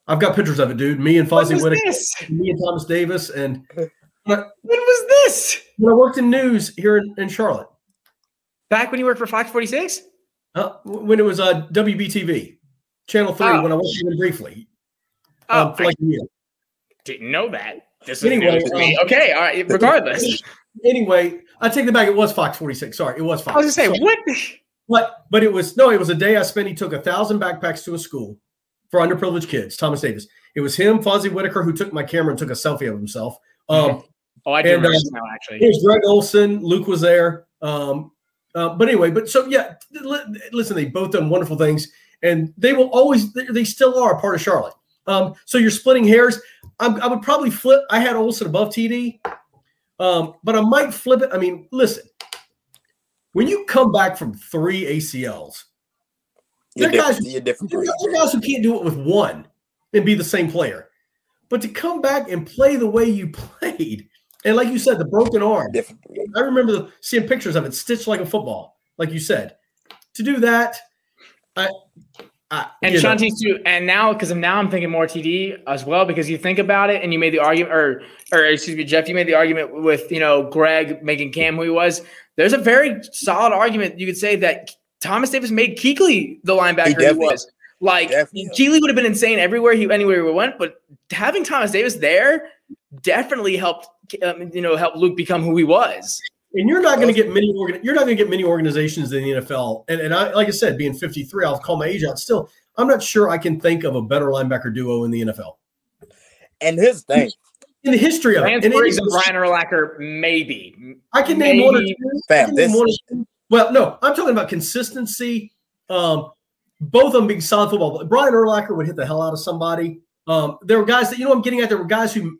I've got pictures of it, dude. Me and Fozzie Whitaker me and Thomas Davis, and When was this? when I worked in news here in, in Charlotte, Back when you worked for Fox 46? uh, when it was uh, WBTV, Channel Three, Oh. when I worked them briefly Oh, um, for like a year. didn't know that. This is Anyway, to um, Okay, all right. Regardless, Anyway, I take it back. It was Fox 46. Sorry, it was Fox. I was gonna say Sorry. what? But but it was no, it was a day I spent. He took a thousand backpacks to a school for underprivileged kids. Thomas Davis. It was him, Fozzie Whitaker, who took my camera and took a selfie of himself. Um, Oh, I do And, remember uh, this now. Actually, Here's Greg Olsen. Luke was there. Um, uh, but anyway, but so yeah, li- listen, they both done wonderful things, and they will always, they, they still are a part of Charlotte. Um, so you're splitting hairs. I'm, I would probably flip. I had Olsen above TD, um, but I might flip it. I mean, listen, when you come back from three ACLs, You're there are guys, different. You're different. there are guys who can't do it with one and be the same player, but to come back and play the way you played, and like you said, the broken arm. Different. I remember seeing pictures of it stitched like a football, like you said. To do that, I, I and you know, Shantice too. And now, because now I'm thinking more TD as well, because you think about it, and you made the argument, or or excuse me, Jeff, you made the argument with you know Greg making Cam who he was. There's a very solid argument you could say that Thomas Davis made Kuechly the linebacker he, definitely- was. Like definitely. Kuechly would have been insane everywhere he anywhere he went, but having Thomas Davis there definitely helped. Um, you know, help Luke become who he was. and you're not going to get many organ, you're not going to get many organizations in the NFL. And and I like I said, being 53, I'll call my age out. Still, I'm not sure I can think of a better linebacker duo in the NFL And his thing, in the history of it. Lance And it Briggs is- and Brian Urlacher, maybe. I can name one or maybe- two. Fam. name This one or two. Well, no, I'm talking about consistency. Um, both of them being solid football. Brian Urlacher would hit the hell out of somebody. Um, there were guys that you know I'm getting at. There were guys who,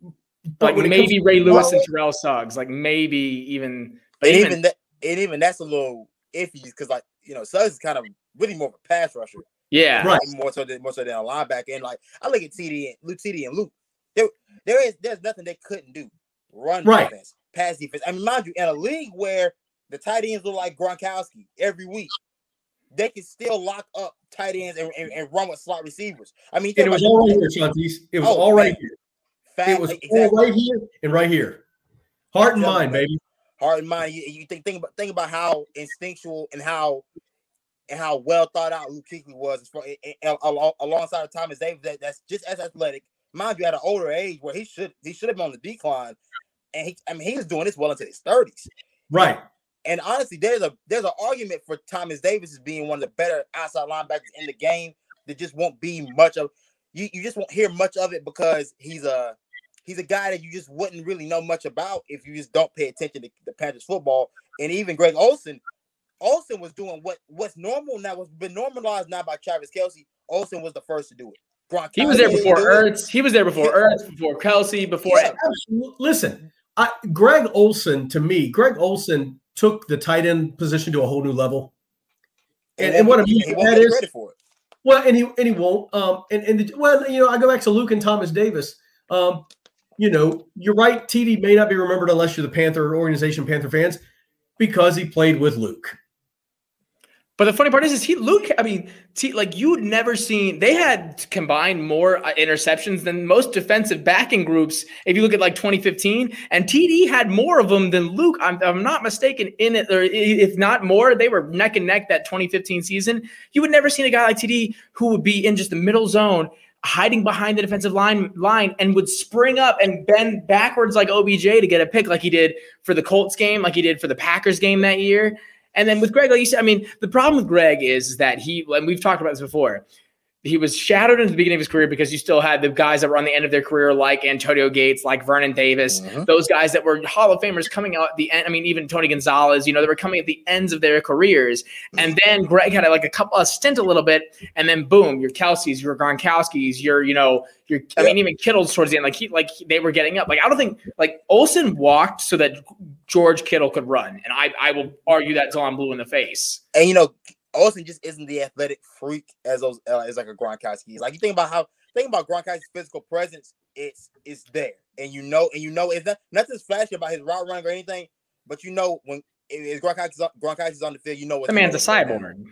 but Like maybe comes- Ray Lewis and Terrell Suggs. Like maybe even. but and even- even that, and even that's a little iffy because like you know Suggs is kind of really more of a pass rusher, yeah. Right. more so than more so than a linebacker. And like I look at TD and Luke, TD and Luke, there there is there's nothing they couldn't do. Run Right. defense, pass defense. I mean, mind you, in a league where the tight ends look like Gronkowski every week, they can still lock up tight ends and, and, and run with slot receivers. I mean, it was all right here, Shantice. It was Oh, all right here. Fast, It was exactly. all right here and right here. Heart and mind, baby. heart and mind. You, you think think about think about how instinctual and how and how well thought out Luke Kuechly was as far, a- a- al- alongside of Thomas Davis. That, that's just as athletic. Mind you, at an older age where he should he should have been on the decline, and he I mean he was doing this well into his thirties. Right. And honestly, there's a there's an argument for Thomas Davis as being one of the better outside linebackers in the game. There just won't be much of you, you just won't hear much of it because he's a he's a guy that you just wouldn't really know much about if you just don't pay attention to the Panthers football. And even Greg Olsen, Olsen was doing what what's normal now, what's been normalized now by Travis Kelce. Olsen was the first to do it. Gronkowski he was there before Ertz. He was there before Ertz, before Kelce, before. Yeah, listen, I, Greg Olsen to me, Greg Olsen took the tight end position to a whole new level. And, and, and what I mean that is, well, and he and he won't. Um, and and the, well, you know, I go back to Luke and Thomas Davis. Um, you know, you're right. TD may not be remembered unless you're the Panther organization, Panther fans, because he played with Luke. But the funny part is, is he Luke? I mean, T, like you'd never seen. They had combined more uh, interceptions than most defensive backing groups. If you look at like 2015, and TD had more of them than Luke. I'm, I'm not mistaken in it, or if not more, they were neck and neck that 2015 season. You would never seen a guy like TD who would be in just the middle zone hiding behind the defensive line line and would spring up and bend backwards like OBJ to get a pick like he did for the Colts game, like he did for the Packers game that year. And then with Greg, like you said, I mean, the problem with Greg is that he, and we've talked about this before, he was shadowed in the beginning of his career because you still had the guys that were on the end of their career, like Antonio Gates, like Vernon Davis, mm-hmm. those guys that were Hall of Famers coming out at the end. I mean, even Tony Gonzalez, you know, they were coming at the ends of their careers. And then Greg had like a couple of stint a little bit, and then boom, your Kelce's, your Gronkowski's, your, you know, your I mean, even Kittle's towards the end, like he like they were getting up. Like I don't think like Olsen walked so that George Kittle could run, and I I will argue that till I'm blue in the face. And you know, Olsen just isn't the athletic freak as those uh, as like a Gronkowski is. Like you think about how think about Gronkowski's physical presence, it's it's there, and you know, and you know, it's not nothing's flashy about his route running or anything, but you know when is Gronkowski's Gronkowski's on the field, you know what the man's a cyborg.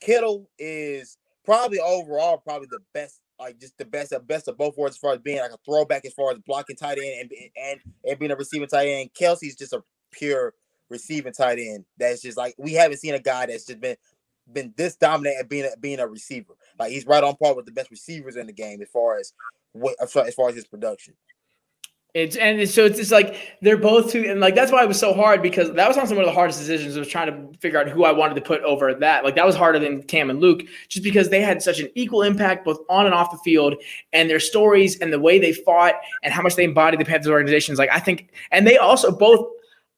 Kittle is probably overall probably the best, like just the best of best of both worlds as far as being like a throwback as far as blocking tight end and and and being a receiving tight end. Kelce's just a pure receiving tight end. That's just like we haven't seen a guy that's just been been this dominant at being a, being a receiver. Like he's right on par with the best receivers in the game as far as what as far as his production. It's and so it's just like they're both two, and like that's why it was so hard because that was on some of the hardest decisions. Was trying to figure out who I wanted to put over that. Like that was harder than Cam and Luke, just because they had such an equal impact both on and off the field, and their stories and the way they fought and how much they embodied the Panthers organizations. Like I think, and they also both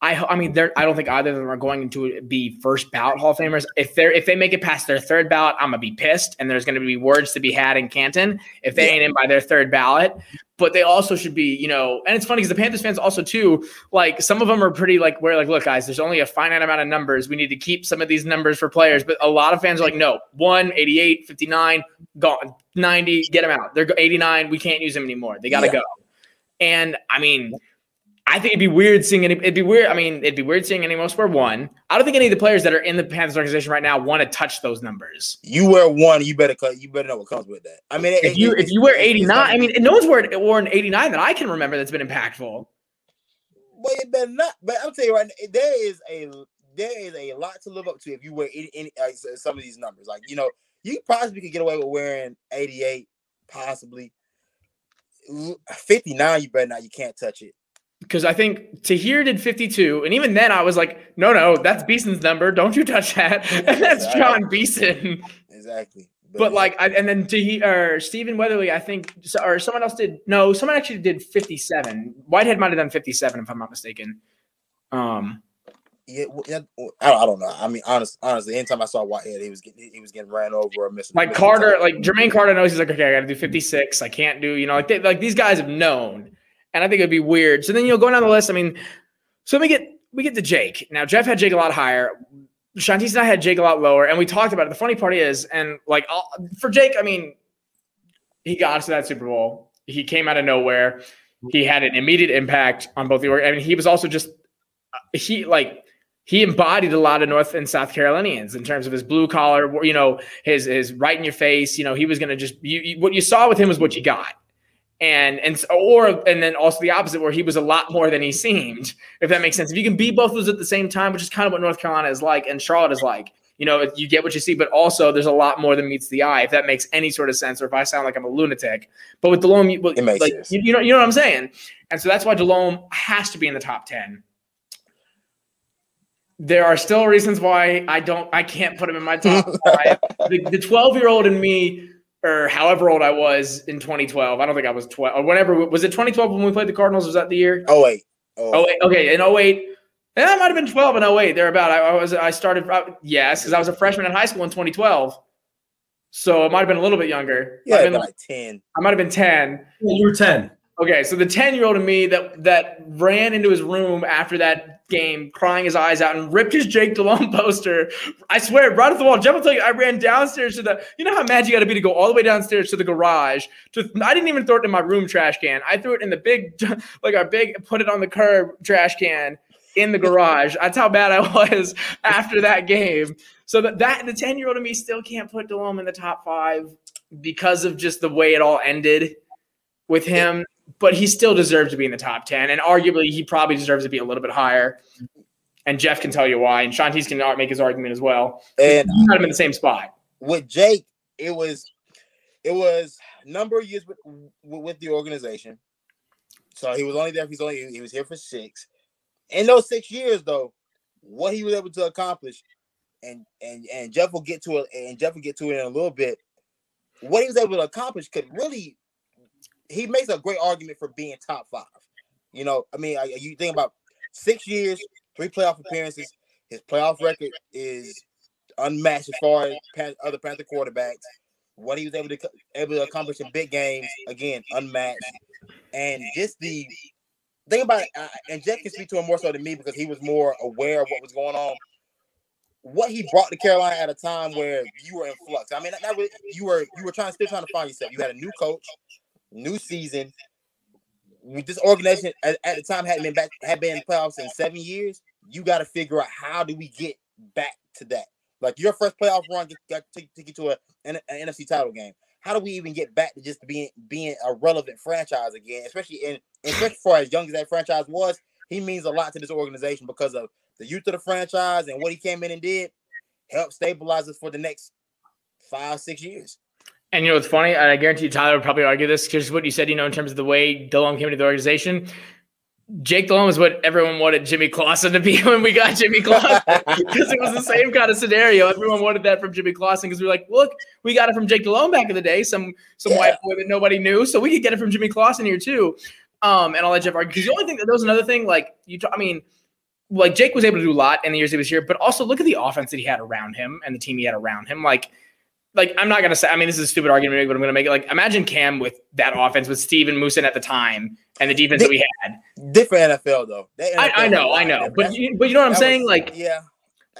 I I mean, they're, I don't think either of them are going to be first ballot Hall of Famers. If they're if they make it past their third ballot, I'm gonna be pissed, and there's gonna be words to be had in Canton if they ain't in by their third ballot. But they also should be, you know, and it's funny because the Panthers fans also too, like some of them are pretty like we're like, look, guys, there's only a finite amount of numbers. We need to keep some of these numbers for players. But a lot of fans are like, no, 1, 88, 59, gone, 90, get them out. They're 89, we can't use them anymore. They gotta yeah. go. And I mean I think it'd be weird seeing any. It'd be weird. I mean, it'd be weird seeing any most wear one. I don't think any of the players that are in the Panthers organization right now want to touch those numbers. You wear one, you better cut. You better know what comes with that. I mean, if it, you if you wear eighty nine, I mean, no one's worn worn eighty nine that I can remember that's been impactful. Well, it better not. But I'm telling you right now, there is a there is a lot to live up to if you wear any, any uh, some of these numbers. Like you know, you possibly could get away with wearing eighty eight, possibly fifty nine. You better not. You can't touch it because I think Tahir did 52, and even then I was like, no, no, that's Beason's number. Don't you touch that. and that's. Jon Beason. Exactly. But, but like, I, and then Tahir or Stephen Weatherly, I think, or someone else did. No, someone actually did 57. Whitehead might have done 57, if I'm not mistaken. Um, yeah, I, I don't know. I mean, honest, honestly, anytime I saw Whitehead, he was getting he was getting ran over or missing. Like Carter, like Jermaine Carter knows he's like, okay, I got to do 56. I can't do, you know, like they, like these guys have known and I think it'd be weird. So then you know, going down the list, I mean, so we get we get to Jake. Now Jeff had Jake a lot higher. Shantice and I had Jake a lot lower, and we talked about it. The funny part is, and like I'll, for Jake, I mean, he got us to that Super Bowl. He came out of nowhere. He had an immediate impact on both the org. I mean, he was also just uh, he like he embodied a lot of North and South Carolinians in terms of his blue collar, you know, his his right in your face. You know, he was going to just you, you, what you saw with him was what you got and and or and then also the opposite where he was a lot more than he seemed if that makes sense. If you can be both of those at the same time which is kind of what north carolina is like and charlotte is like you know you get what you see but also there's a lot more than meets the eye if that makes any sort of sense or if i sound like i'm a lunatic. But with delhomme well, like you, you, know you know what i'm saying? And so that's why delhomme has to be in the top 10 there are still reasons why i don't i can't put him in my top five. The 12 year old in me or however old I was in 2012. I don't think I was 12 or whenever. Was it 2012 when we played the Cardinals? Was that the year? Oh wait. Oh, oh wait. Okay. In 08. Yeah, I might have been 12 in 08, thereabout. I, I was I started yes, because I was a freshman in high school in 2012. So it might have been a little bit younger. Yeah, I been, like 10. I might have been 10. Yeah, you were 10. Okay, so the 10 year old in me that that ran into his room after that game, crying his eyes out, and ripped his Jake Delhomme poster. I swear, right at the wall. Jeff will tell you, I ran downstairs to the. You know how mad you got to be to go all the way downstairs to the garage. To I didn't even throw it in my room trash can. I threw it in the big, like our big, put it on the curb trash can in the garage. That's how bad I was after that game. So that, that the 10 year old of me still can't put Delhomme in the top five because of just the way it all ended with him but he still deserves to be in the top 10. And arguably, he probably deserves to be a little bit higher. And Jeff can tell you why. And Shantice can make his argument as well. And you got him in the same spot. With Jake, it was it was number of years with, with the organization. So he was only there. He's only he was here for six. In those six years, though, what he was able to accomplish, and and and Jeff will get to it, and Jeff will get to it in a little bit. What he was able to accomplish could really he makes a great argument for being top five. You know, I mean, you think about six years, three playoff appearances. His playoff record is unmatched as far as other Panther quarterbacks. What he was able to able to accomplish in big games, again, unmatched. And just the thing about it, and Jeff can speak to him more so than me because he was more aware of what was going on. What he brought to Carolina at a time where you were in flux. I mean, that, was, you were you were trying to still trying to find yourself. You had a new coach new season. With this organization at, at the time hadn't been back, had been in playoffs in seven years. You got to figure out how do we get back to that. Like your first playoff run got to take you to a, an, an, NFC title game. How do we even get back to just being being a relevant franchise again? Especially in especially for as young as that franchise was, he means a lot to this organization because of the youth of the franchise and what he came in and did. Help stabilize us for the next five six years. And you know what's funny? I guarantee you Tyler would probably argue this because what you said, you know, in terms of the way Delhomme came into the organization. Jake Delhomme is what everyone wanted Jimmy Clausen to be when we got Jimmy Clausen because it was the same kind of scenario. Everyone wanted that from Jimmy Clausen because we were like, look, we got it from Jake Delhomme back in the day, some some yeah. white boy that nobody knew, so we could get it from Jimmy Clausen here too. Um, and I'll let Jeff argue because the only thing that was another thing like you, t- I mean, like Jake was able to do a lot in the years he was here, but also look at the offense that he had around him and the team he had around him, like like I'm not gonna say. I mean, this is a stupid argument, but I'm gonna make it. Like, imagine Cam with that offense with Steven Muhsin at the time and the defense that we had. Different NFL though. NFL I, I, know, I know, but you, but you know what I'm saying? Was, like, yeah.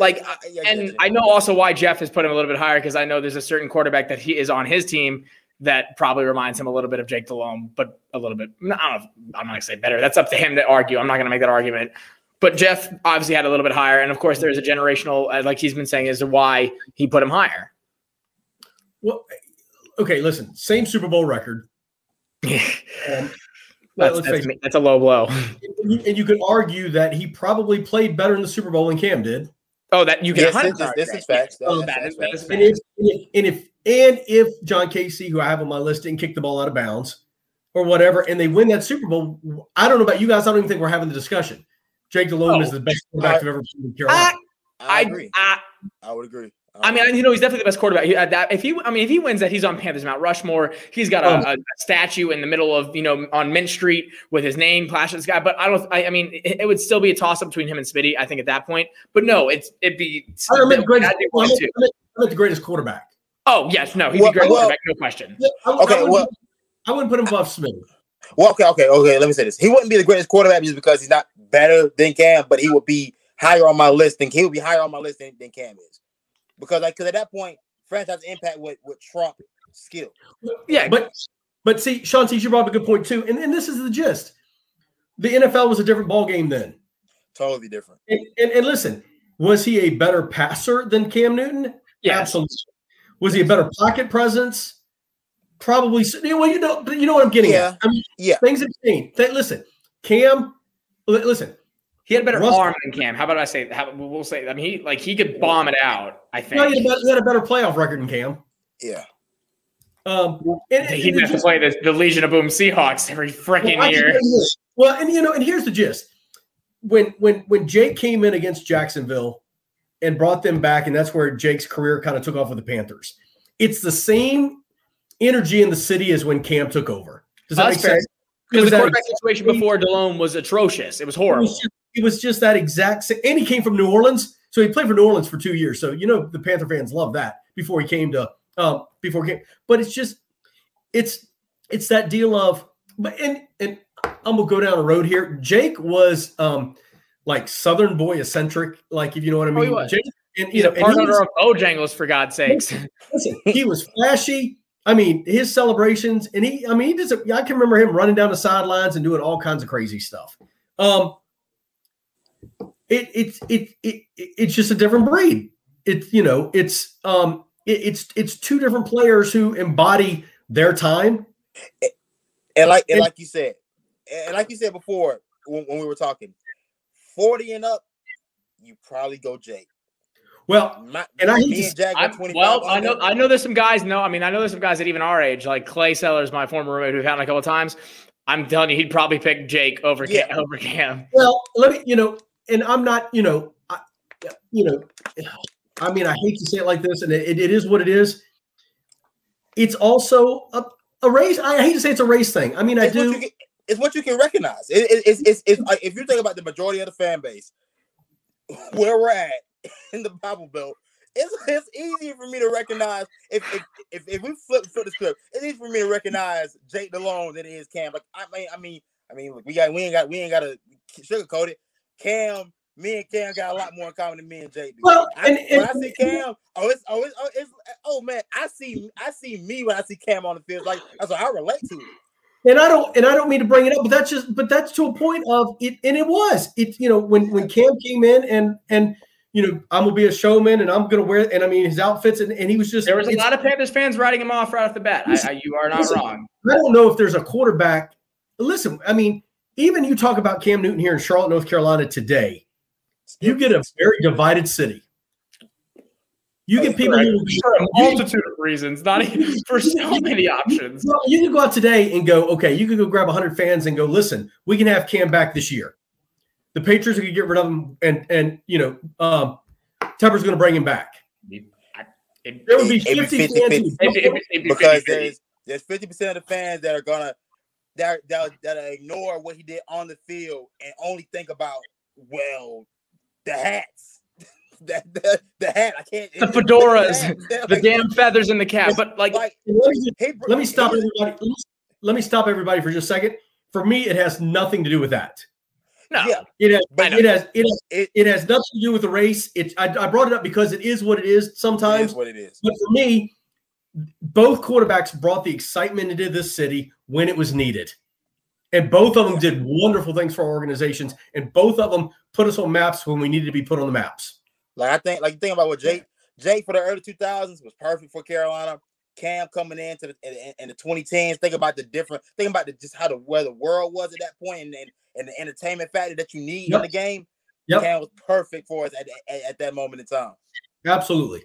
Like, I, and I know also why Jeff has put him a little bit higher because I know there's a certain quarterback that he is on his team that probably reminds him a little bit of Jake Delhomme, but a little bit. I don't know. I'm not gonna say better. That's up to him to argue. I'm not gonna make that argument. But Jeff obviously had a little bit higher, and of course, there's a generational, uh, like he's been saying, as to why he put him higher. Well, okay, listen, same Super Bowl record. um, that's, that's, that's, a low blow. And you, and you, could argue that he probably played better in the Super Bowl than Cam did. Oh, that you can. Yes, this, this, is facts. Oh, that is, that is and, if, and if and if John Kasay, who I have on my list, didn't kick the ball out of bounds or whatever, and they win that Super Bowl, I don't know about you guys. I don't even think we're having the discussion. Jake Delhomme oh, is the best quarterback I've ever played in Carolina. I, I agree. I, I would agree. I mean, you know, he's definitely the best quarterback. He, that, if he, I mean, if he wins that, he's on Panthers Mount Rushmore. He's got a, oh. a, statue in the middle of, you know, on Mint Street with his name plastered this guy. But I don't. I, I mean, it, it, would still be a toss up between him and Smitty. I think at that point. But no, it's it'd be. I am the greatest, the greatest quarterback. Oh yes, no, he'd well, be great well, quarterback, no question. I, okay, I well, I wouldn't put him above Smitty. Well, okay, okay, okay. Let me say this: he wouldn't be the greatest quarterback just because he's not better than Cam, but he would be higher on my list than he would be higher on my list than, than Cam is because like because at that point, franchise impact would would trump skill. Yeah, but but see, Sean, see, you brought up a good point too, and, and this is the gist. The NFL was a different ball game then. Totally different. And, and, and listen, was he a better passer than Cam Newton? Yeah, absolutely. Was he a better pocket presence? Probably. Well, you know, you know what I'm getting yeah. at. I mean, yeah, things have changed. Listen, Cam. Listen, he had a better Russell, arm than Cam. How about I say? How, we'll say. I mean, he like he could bomb it out. I think he, had he, had a better playoff record than Cam. Yeah. Um, and, he'd have to play the, the Legion of Boom Seahawks every freaking well, year. Well, and you know, and here's the gist: when when when Jake came in against Jacksonville and brought them back, and that's where Jake's career kind of took off with the Panthers. It's the same energy in the city as when Cam took over. Does that That's make fair. sense? It Because the quarterback situation before Delhomme was atrocious. It was it horrible. was, just, it was just that exact same. And he came from New Orleans, so he played for New Orleans for two years. So you know the Panther fans love that before he came to um, before he came. But it's just it's it's that deal of but and and I'm gonna go down the road here. Jake was um like Southern boy eccentric, like if you know what I Oh, mean. he was. Jake, and, you He's know, part owner of Bojangles, for God's sakes. Listen, he was flashy. I mean, his celebrations, and he, I mean, he just, I can remember him running down the sidelines and doing all kinds of crazy stuff. Um, it, it, it, it, it's just a different breed. It's, you know, it's, um, it, it's, it's two different players who embody their time. And like and And- like you said, and like you said before when, when we were talking, 40 and up, you probably go Jake. Well, My, And I hate to Jack I, well, I know. I know there's some guys. No, I mean I know there's some guys at even our age, like Clay Sellers, my former roommate, who've had him a couple of times. I'm telling you, he'd probably pick Jake over Cam, over Cam. well, let me, you know, and I'm not, you know, I, you know, I mean, I hate to say it like this, and it, it is what it is. It's also a, a race. I hate to say it's a race thing. I mean, I it's What do. you can, it's what you can recognize. It, it, it's, it's, it's like, if you think about the majority of the fan base, where we're at in the Bible Belt, it's, it's easier for me to recognize if if, if, if we flip flip the script, it's easy for me to recognize Jake Delhomme than it is Cam. Like I mean, I mean, I mean, look, we got we ain't got we ain't got to sugarcoat it. Cam, me and Cam got a lot more in common than me and Jake. Well, I, and- when and- I see Cam, oh, it's oh, it's, oh, it's oh man, I see I see me when I see Cam on the field. Like that's what I relate to. it. and I don't and I don't mean to bring it up, but that's just but that's to a point of it, and it was it. You know, when when Cam came in and and you know I'm gonna be a showman and I'm gonna wear and I mean his outfits and, and he was just There was a lot of Panthers fans writing him off right off the bat. I, I, you are not Listen, wrong. I don't know if there's a quarterback. Listen, I mean, even you talk about Cam Newton here in Charlotte, North Carolina today, you get a very divided city. You get people who for a multitude of reasons, not even for so many options. Well, you can go out today and go, okay, you can go grab 100 fans and go, listen, we can have Cam back this year. The Patriots are going to get rid of him, and, and you know, um, Tepper's going to bring him back. It- There would be It'd be 50 50, fans. 50. who- it- it- it'd be because 50-50. there's there's fifty percent of the fans that are gonna that that that ignore what he did on the field and only think about well the hats. The, the, the hat, I can't. The fedoras, the, the damn feathers in the cap. But like, like, Let me, he, let me stop he- everybody. Let me, let me stop everybody for just a second. For me, it has nothing to do with that. No, Yeah, It has, But it has, it has, it, it has nothing to do with the race. It, I, I brought it up because it is what it is sometimes. is what it is. But for me, both quarterbacks brought the excitement into this city when it was needed. And both of them did wonderful things for our organizations. And both of them put us on maps when we needed to be put on the maps. Like I think, like you think about what Jake, Jake for the early two thousands was perfect for Carolina. Cam coming into the in, in the 2010s. Think about the different. Think about the just how the where the world was at that point and and, and the entertainment factor that you need Yep. in the game. Yep. Cam was perfect for us at, at, at that moment in time. Absolutely.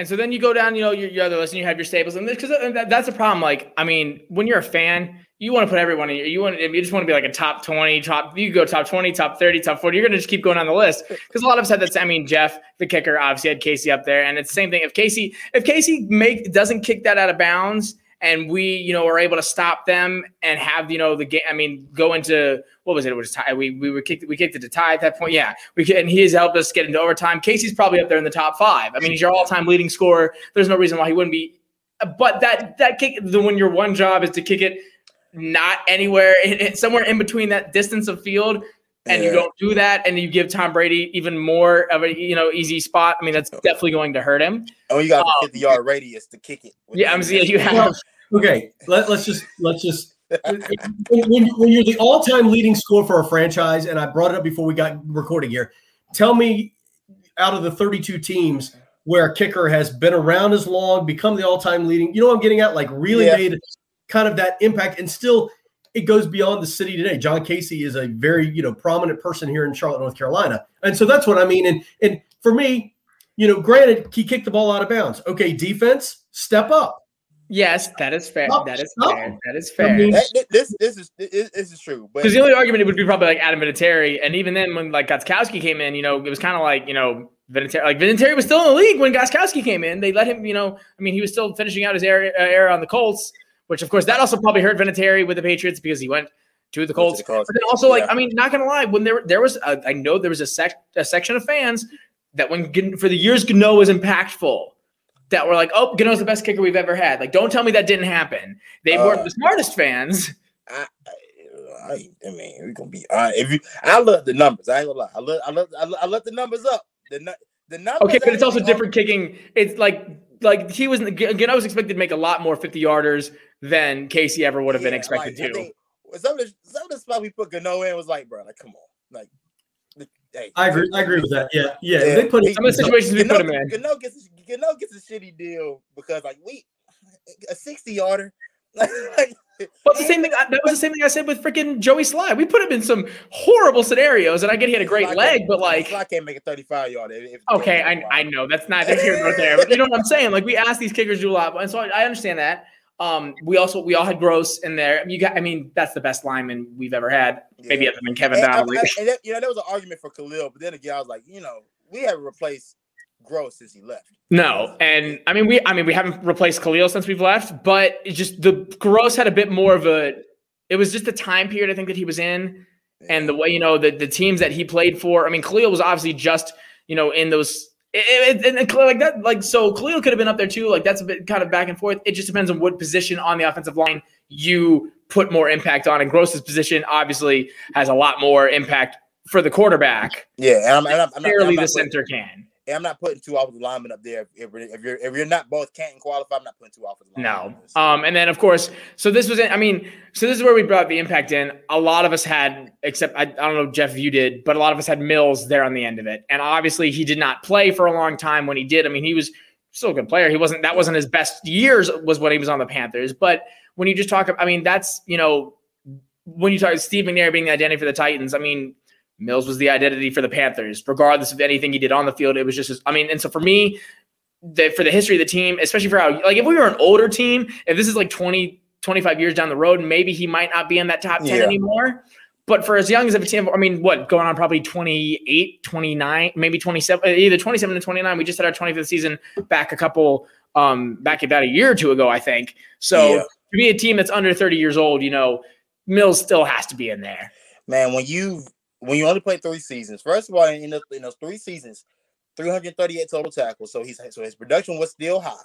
And so then you go down, you know, your, your other list, and you have your staples, and this because that, that's a problem. Like, I mean, when you're a fan, you want to put everyone in. your- You want, you just want to be like a top twenty, top. You go top twenty, top thirty, top forty. You're gonna just keep going on the list because a lot of us had that. I mean, Jeff, the kicker, obviously had Kasay up there, and it's the same thing. If Kasay, if Kasay make doesn't kick that out of bounds, and we, you know, are able to stop them and have, you know, the game. I mean, go into what was it? It was tie. We we were kicked. We kicked it to tie at that point. Yeah, we and he has helped us get into overtime. Kasay's probably up there in the top five. I mean, he's your all-time leading scorer. There's no reason why he wouldn't be. But that that kick, the when your one job is to kick it not anywhere, it, it- somewhere in between that distance of field, and you don't do that, and you give Tom Brady even more of a you know easy spot. I mean, that's definitely going to hurt him. And when you got Um, a 50 yard radius to kick it. Yeah, I'm seeing you have. Okay. Let, let's just, let's just, when, when, when you're the all time leading scorer for a franchise, and I brought it up before we got recording here, tell me out of the 32 teams where a kicker has been around as long, become the all time leading, you know what I'm getting at? Like really Yeah. made kind of that impact and still it goes beyond the city today. John Kasay is a very, you know, prominent person here in Charlotte, North Carolina. And so that's what I mean. And and for me, you know, granted, he kicked the ball out of bounds. Okay, defense, step up. Yes, that is fair. Stop, That is stop. fair. That is I fair. mean- That- that- this this is this, this is true. Because the only argument it would be probably like Adam Vinatieri, and even then when like Gostkowski came in, you know, it was kind of like you know Vinatieri, like Vinatieri was still in the league when Gostkowski came in. They let him, you know, I mean, he was still finishing out his era, uh, era on the Colts, which of course that also probably hurt Vinatieri with the Patriots because he went to the Colts. To the Colts. But then also, like, yeah. I mean, not gonna lie, when there there was, a, I know there was a sec a section of fans that when for the years Gano was impactful, that were like, oh, Gano's the best kicker we've ever had. Like, don't tell me that didn't happen. They uh, weren't the smartest fans. I, I, I mean, we're gonna be uh, if you. I love the numbers. I ain't gonna lie. I love, I love, I love, I love the numbers up. The the numbers. Okay, but it's also different kicking. It's like like he was again. I was expected to make a lot more fifty yarders than Kasay ever would have yeah, been expected like, to. Some of the some of the spot we put Gano in was like, bro, like come on, like. Hey, I agree. I agree with that. Yeah, yeah. yeah. They put some of the situations we put him in. Gano gets Gano gets a shitty deal because like we a sixty yarder. like, well, the same thing. That was the same thing I said with freaking Joey Slye. We put him in some horrible scenarios, and I get he had a great Slye leg, but like Slye can't make a thirty-five yard. okay, I, I know that's not here nor there, but you know what I'm saying. Like we asked these kickers to do a lot, and so I, I understand that. Um, we also we all had Gross in there. You got, I mean, that's the best lineman we've ever had. Yeah. Maybe other than Kevin Donnalley. And, and, and, you know, there was an argument for Kalil, but then again, I was like, you know, we haven't replaced Gross since he left. No, and I mean we I mean we haven't replaced Kalil since we've left, but it's just the Gross had a bit more of a it was just the time period I think that he was in and the way you know the the teams that he played for. I mean Kalil was obviously just you know in those it, it, it, like that like so Kalil could have been up there too. Like that's a bit kind of back and forth. It just depends on what position on the offensive line you put more impact on. And Gross's position obviously has a lot more impact for the quarterback. Yeah, and I'm, and I'm, I'm not, I'm the center can. I'm not putting two offensive linemen up there. If, if, you're if you're not both Canton qualified, I'm not putting two offensive linemen. No. Um, and then of course, so this was I mean, so this is where we brought the impact in. A lot of us had, except I, I don't know, Jeff, if you did, but a lot of us had Mills there on the end of it. And obviously, he did not play for a long time when he did. I mean, he was still a good player. He wasn't that wasn't his best years was when he was on the Panthers. But when you just talk, I mean, that's you know, when you talk Steve McNair being the identity for the Titans, I mean Mills was the identity for the Panthers, regardless of anything he did on the field. It was just, I mean, and so for me, the, for the history of the team, especially for how, like, if we were an older team, if this is like 20, 25 years down the road, maybe he might not be in that top 10 yeah. anymore. But for as young as a team, I mean, what going on probably 28, 29, maybe 27, either 27 and 29. We just had our 25th season back a couple, um, back about a year or two ago, I think. So yeah. to be a team that's under 30 years old, you know, Mills still has to be in there. Man, when you when you only play three seasons, first of all, in, the, in those three seasons, 338 total tackles. So he's so his production was still high.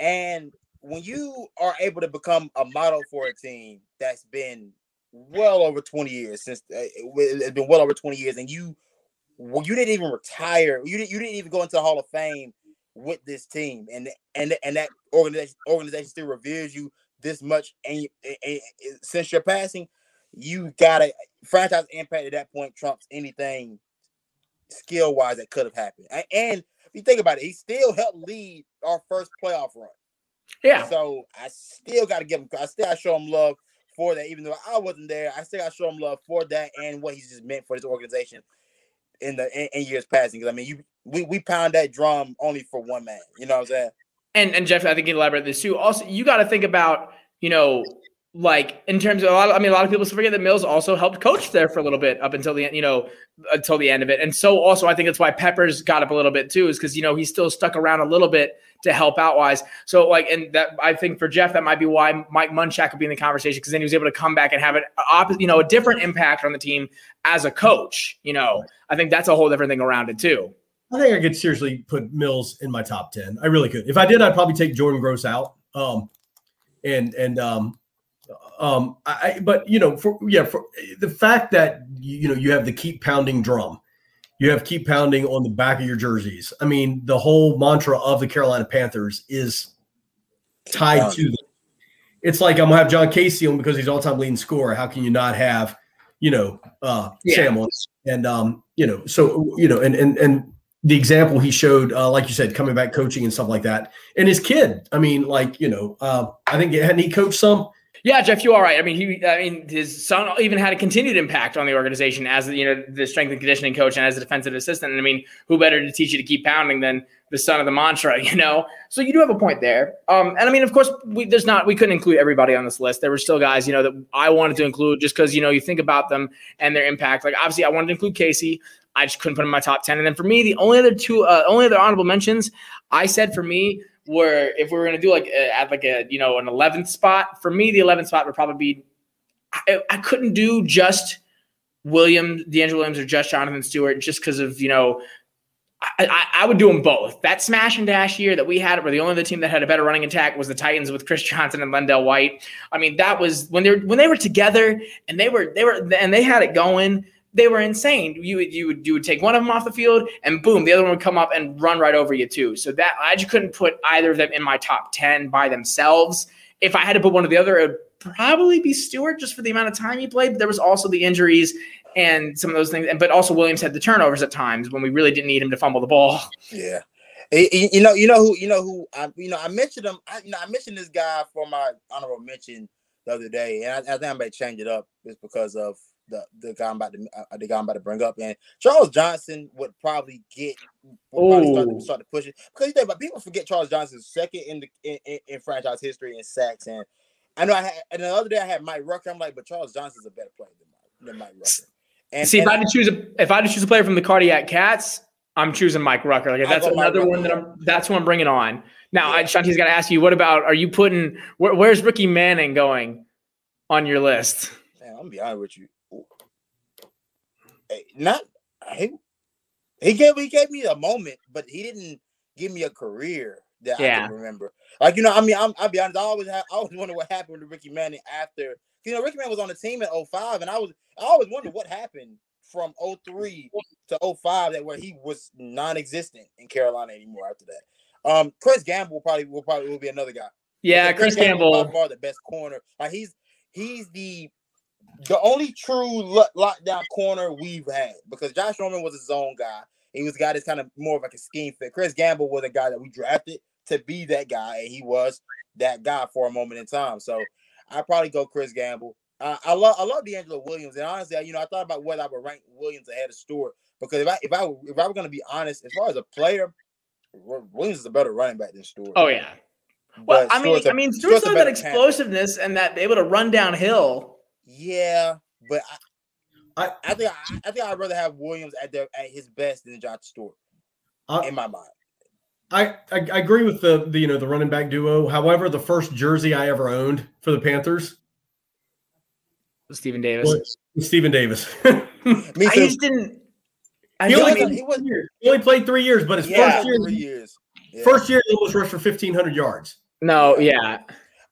And when you are able to become a model for a team that's been well over 20 years since uh, it's been well over 20 years, and you well, you didn't even retire, you didn't you didn't even go into the Hall of Fame with this team, and and and that organization organization still reveres you this much, and, and, and since your passing, you gotta franchise impact at that point trumps anything skill wise that could have happened. And if you think about it, he still helped lead our first playoff run. Yeah. So I still got to give him. I still got to show him love for that, even though I wasn't there. I still got to show him love for that and what he's just meant for this organization in the in, in years passing. Because I mean, you we we pound that drum only for one man. You know what I'm saying? And and Jeff, I think you elaborate this too. Also, you got to think about you know like in terms of a lot of, I mean, a lot of people forget that Mills also helped coach there for a little bit up until the end, you know, until the end of it. And so also I think that's why Peppers got up a little bit too, is because, you know, he's still stuck around a little bit to help out wise. So like, and that I think for Jeff, that might be why Mike Munchak would be in the conversation because then he was able to come back and have an opposite, you know, a different impact on the team as a coach. You know, I think that's a whole different thing around it too. I think I could seriously put Mills in my top 10. I really could. If I did, I'd probably take Jordan Gross out. Um, and, and, um, um, I, but you know, for yeah, for the fact that you know you have the keep pounding drum, you have keep pounding on the back of your jerseys. I mean, the whole mantra of the Carolina Panthers is tied to them. It's like I'm gonna have John Kasay on because he's all time leading scorer. How can you not have, you know, uh, yeah. Sam on? And um, you know, so you know, and and and the example he showed, uh, like you said, coming back coaching and stuff like that, and his kid. I mean, like you know, uh, I think hadn't he coached some? Yeah, Jeff, you are right. I mean, he, I mean, his son even had a continued impact on the organization as you know the strength and conditioning coach and as a defensive assistant. And I mean, who better to teach you to keep pounding than the son of the mantra, you know. So you do have a point there. Um, and I mean, of course, we there's not we couldn't include everybody on this list. There were still guys, you know, that I wanted to include just because you know you think about them and their impact. Like obviously, I wanted to include Kasay. I just couldn't put him in my top ten. And then for me, the only other two, uh, only other honorable mentions, I said for me were if we were gonna do like a, at like a you know an eleventh spot. For me, the eleventh spot would probably be. I, I couldn't do just Williams, DeAngelo Williams, or just Jonathan Stewart, just because of you know I, I, would do them both. That smash and dash year that we had, where the only other team that had a better running attack was the Titans with Chris Johnson and LenDale White. I mean, that was when they were when they were together and they were they were and they had it going. They were insane. You would you would you would take one of them off the field and boom, the other one would come up and run right over you too. So that I just couldn't put either of them in my top ten by themselves. If I had to put one of the other, it would probably be Stewart just for the amount of time he played. But there was also the injuries and some of those things. and But also Williams had the turnovers at times when we really didn't need him to fumble the ball. Yeah. You know, you know who, you know who, I, you know, I mentioned him. I, you know, I mentioned this guy for my honorable mention the other day, and I, I think I may change it up just because of the the guy I'm about to uh, the guy I'm about to bring up. And Charles Johnson would probably get would probably start, to, start to push it because you think about people forget Charles Johnson's second in the in, in, in, franchise history in sacks. And I know I had and the other day I had Mike Rucker. I'm like, but Charles Johnson's a better player than, than Mike Rucker. And, See, and if I had to choose a if I had to choose a player from the Cardiac Cats, I'm choosing Mike Rucker. Like that's another one that I'm that's who I'm bringing on. Now, yeah. Shantice got to ask you, what about are you putting where, where's Ricky Manning going on your list? Man, I'm gonna be honest with you. Hey, not he, he gave he gave me a moment, but he didn't give me a career that yeah. I can remember. Like you know, I mean, I'm, I'll be honest. I always have, I always wonder what happened to Ricky Manning after. You know, Ricky Manning was on the team in 05, and I was I always wonder what happened from 03 to 05 that where he was non-existent in Carolina anymore after that. Um, Chris Gamble probably will probably will be another guy. Yeah, Chris, Chris Gamble, Gamble by far the best corner. Like he's he's the the only true lockdown corner we've had because Josh Norman was a zone guy. He was a guy that's kind of more of like a scheme fit. Chris Gamble was a guy that we drafted to be that guy, and he was that guy for a moment in time. So I probably go Chris Gamble. Uh, I love I love DeAngelo Williams, and honestly, you know, I thought about whether I would rank Williams ahead of Stewart because if I if I if I were going to be honest, as far as a player, Williams is a better running back than Stewart. Oh yeah. Well, I mean, a, I mean, Stewart's, Stewart's that explosiveness and that able to run downhill. Yeah, but I, I, I think I, I, think I'd rather have Williams at their at his best than John Stewart. Uh, in my mind. I, I, I agree with the, the you know the running back duo. However, the first jersey I ever owned for the Panthers was Stephen Davis. Stephen Davis. Me I just didn't. I he, only, he, was, he only played three years, but his yeah, first year, three years. Yeah. First year, he almost rushed for fifteen hundred yards. No, yeah.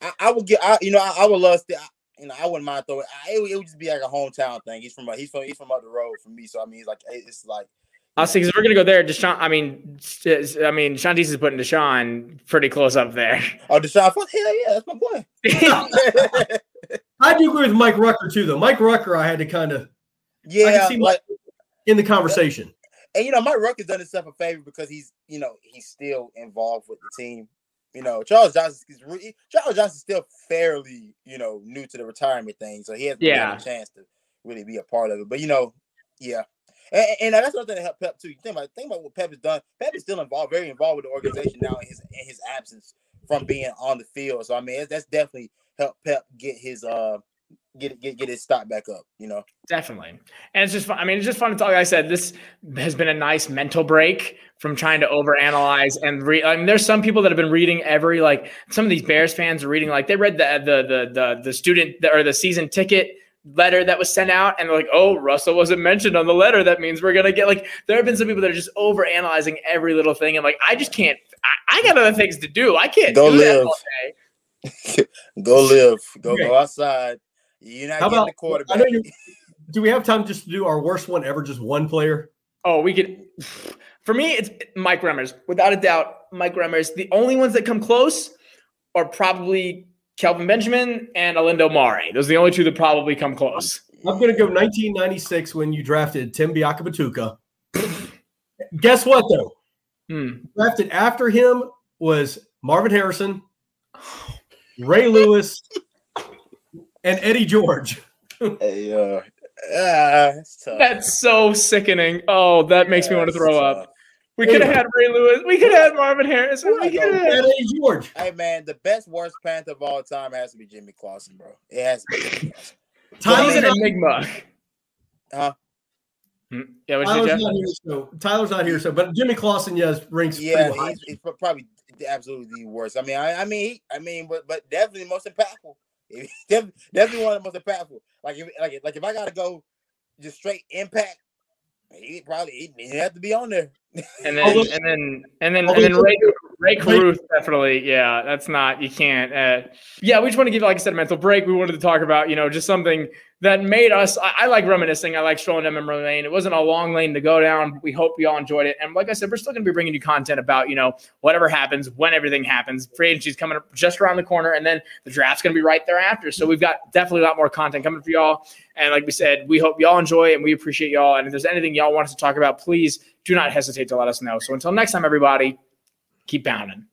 I, I, would get. I, you know, I, I would love to. You know, I wouldn't mind throwing. it, would, it would just be like a hometown thing. He's from. He's from. He's from up the road from me. So I mean, he's like. It's like I'll see because we're gonna go there. Deshaun, I mean, I mean, Sean is putting Deshaun pretty close up there. Oh, Deshaun, fuck hell yeah, that's my boy. I do agree with Mike Rucker too, though. Mike Rucker, I had to kind of, yeah, see like in the conversation. And you know, Mike Rucker's done himself a favor because he's, you know, he's still involved with the team. You know, Charles Johnson is re- Charles Johnson's still fairly, you know, new to the retirement thing, so he hasn't yeah. had a chance to really be a part of it. But you know, yeah, and, and that's another thing that helped Pep too. You think about think about what Pep has done. Pep is still involved, very involved with the organization now in his in his absence from being on the field. So I mean, that's definitely helped Pep get his uh get get get his stock back up. You know, definitely. And it's just fun. I mean, it's just fun to talk. Like I said, this has been a nice mental break from trying to overanalyze and read. I mean, there's some people that have been reading every like some of these Bears fans are reading like they read the the the the, the student or the season ticket letter that was sent out and they're like, oh, Russell wasn't mentioned on the letter. That means we're gonna get like there have been some people that are just over analyzing every little thing. I'm like, I just can't I, I got other things to do. I can't go live. go live. Go go outside. You're not How getting about, the quarterback. do we have time just to do our worst one ever, just one player? Oh, we could for me, it's Mike Remmers. Without a doubt, Mike Remmers. The only ones that come close are probably Kelvin Benjamin and Olindo Mare. Those are the only two that probably come close. I'm going to go 1996 when you drafted Tim Biakabatuka. Guess what, though? Hmm. Drafted after him was Marvin Harrison, Ray Lewis, and Eddie George. hey, uh, ah, that's so sickening. Oh, that makes yeah, me want to throw up. We could have had Ray Lewis. We could have had Marvin Harrison. We could have. That ain't George. Hey man, the best worst Panther of all time has to be Jimmy Clausen, bro. It has to be. Jimmy Clausen. He's Tyler's an enigma. Huh? Hmm. Yeah, what Tyler's not here, so Tyler's not here. So, but Jimmy Clausen, yes, ranks Yeah, pretty he's, he's probably absolutely the worst. I mean, I, I mean, he, I mean, but but definitely most impactful. Def- definitely one of the most impactful. Like if like like if I gotta go just straight impact, he probably he, he have to be on there. And then, Although- and then, and then, and then Ray, Rae Carruth definitely. Yeah, that's not. You can't. Uh, yeah, we just want to give, like I said, a mental break. We wanted to talk about, you know, just something that made us. I, I like reminiscing. I like strolling down memory lane. It wasn't a long lane to go down. We hope you all enjoyed it. And like I said, we're still going to be bringing you content about, you know, whatever happens, when everything happens. Free agency's coming up just around the corner, and then the draft's going to be right thereafter. So we've got definitely a lot more content coming for y'all. And like we said, we hope y'all enjoy and we appreciate y'all. And if there's anything y'all want us to talk about, please do not hesitate to let us know. So until next time, everybody, keep pounding.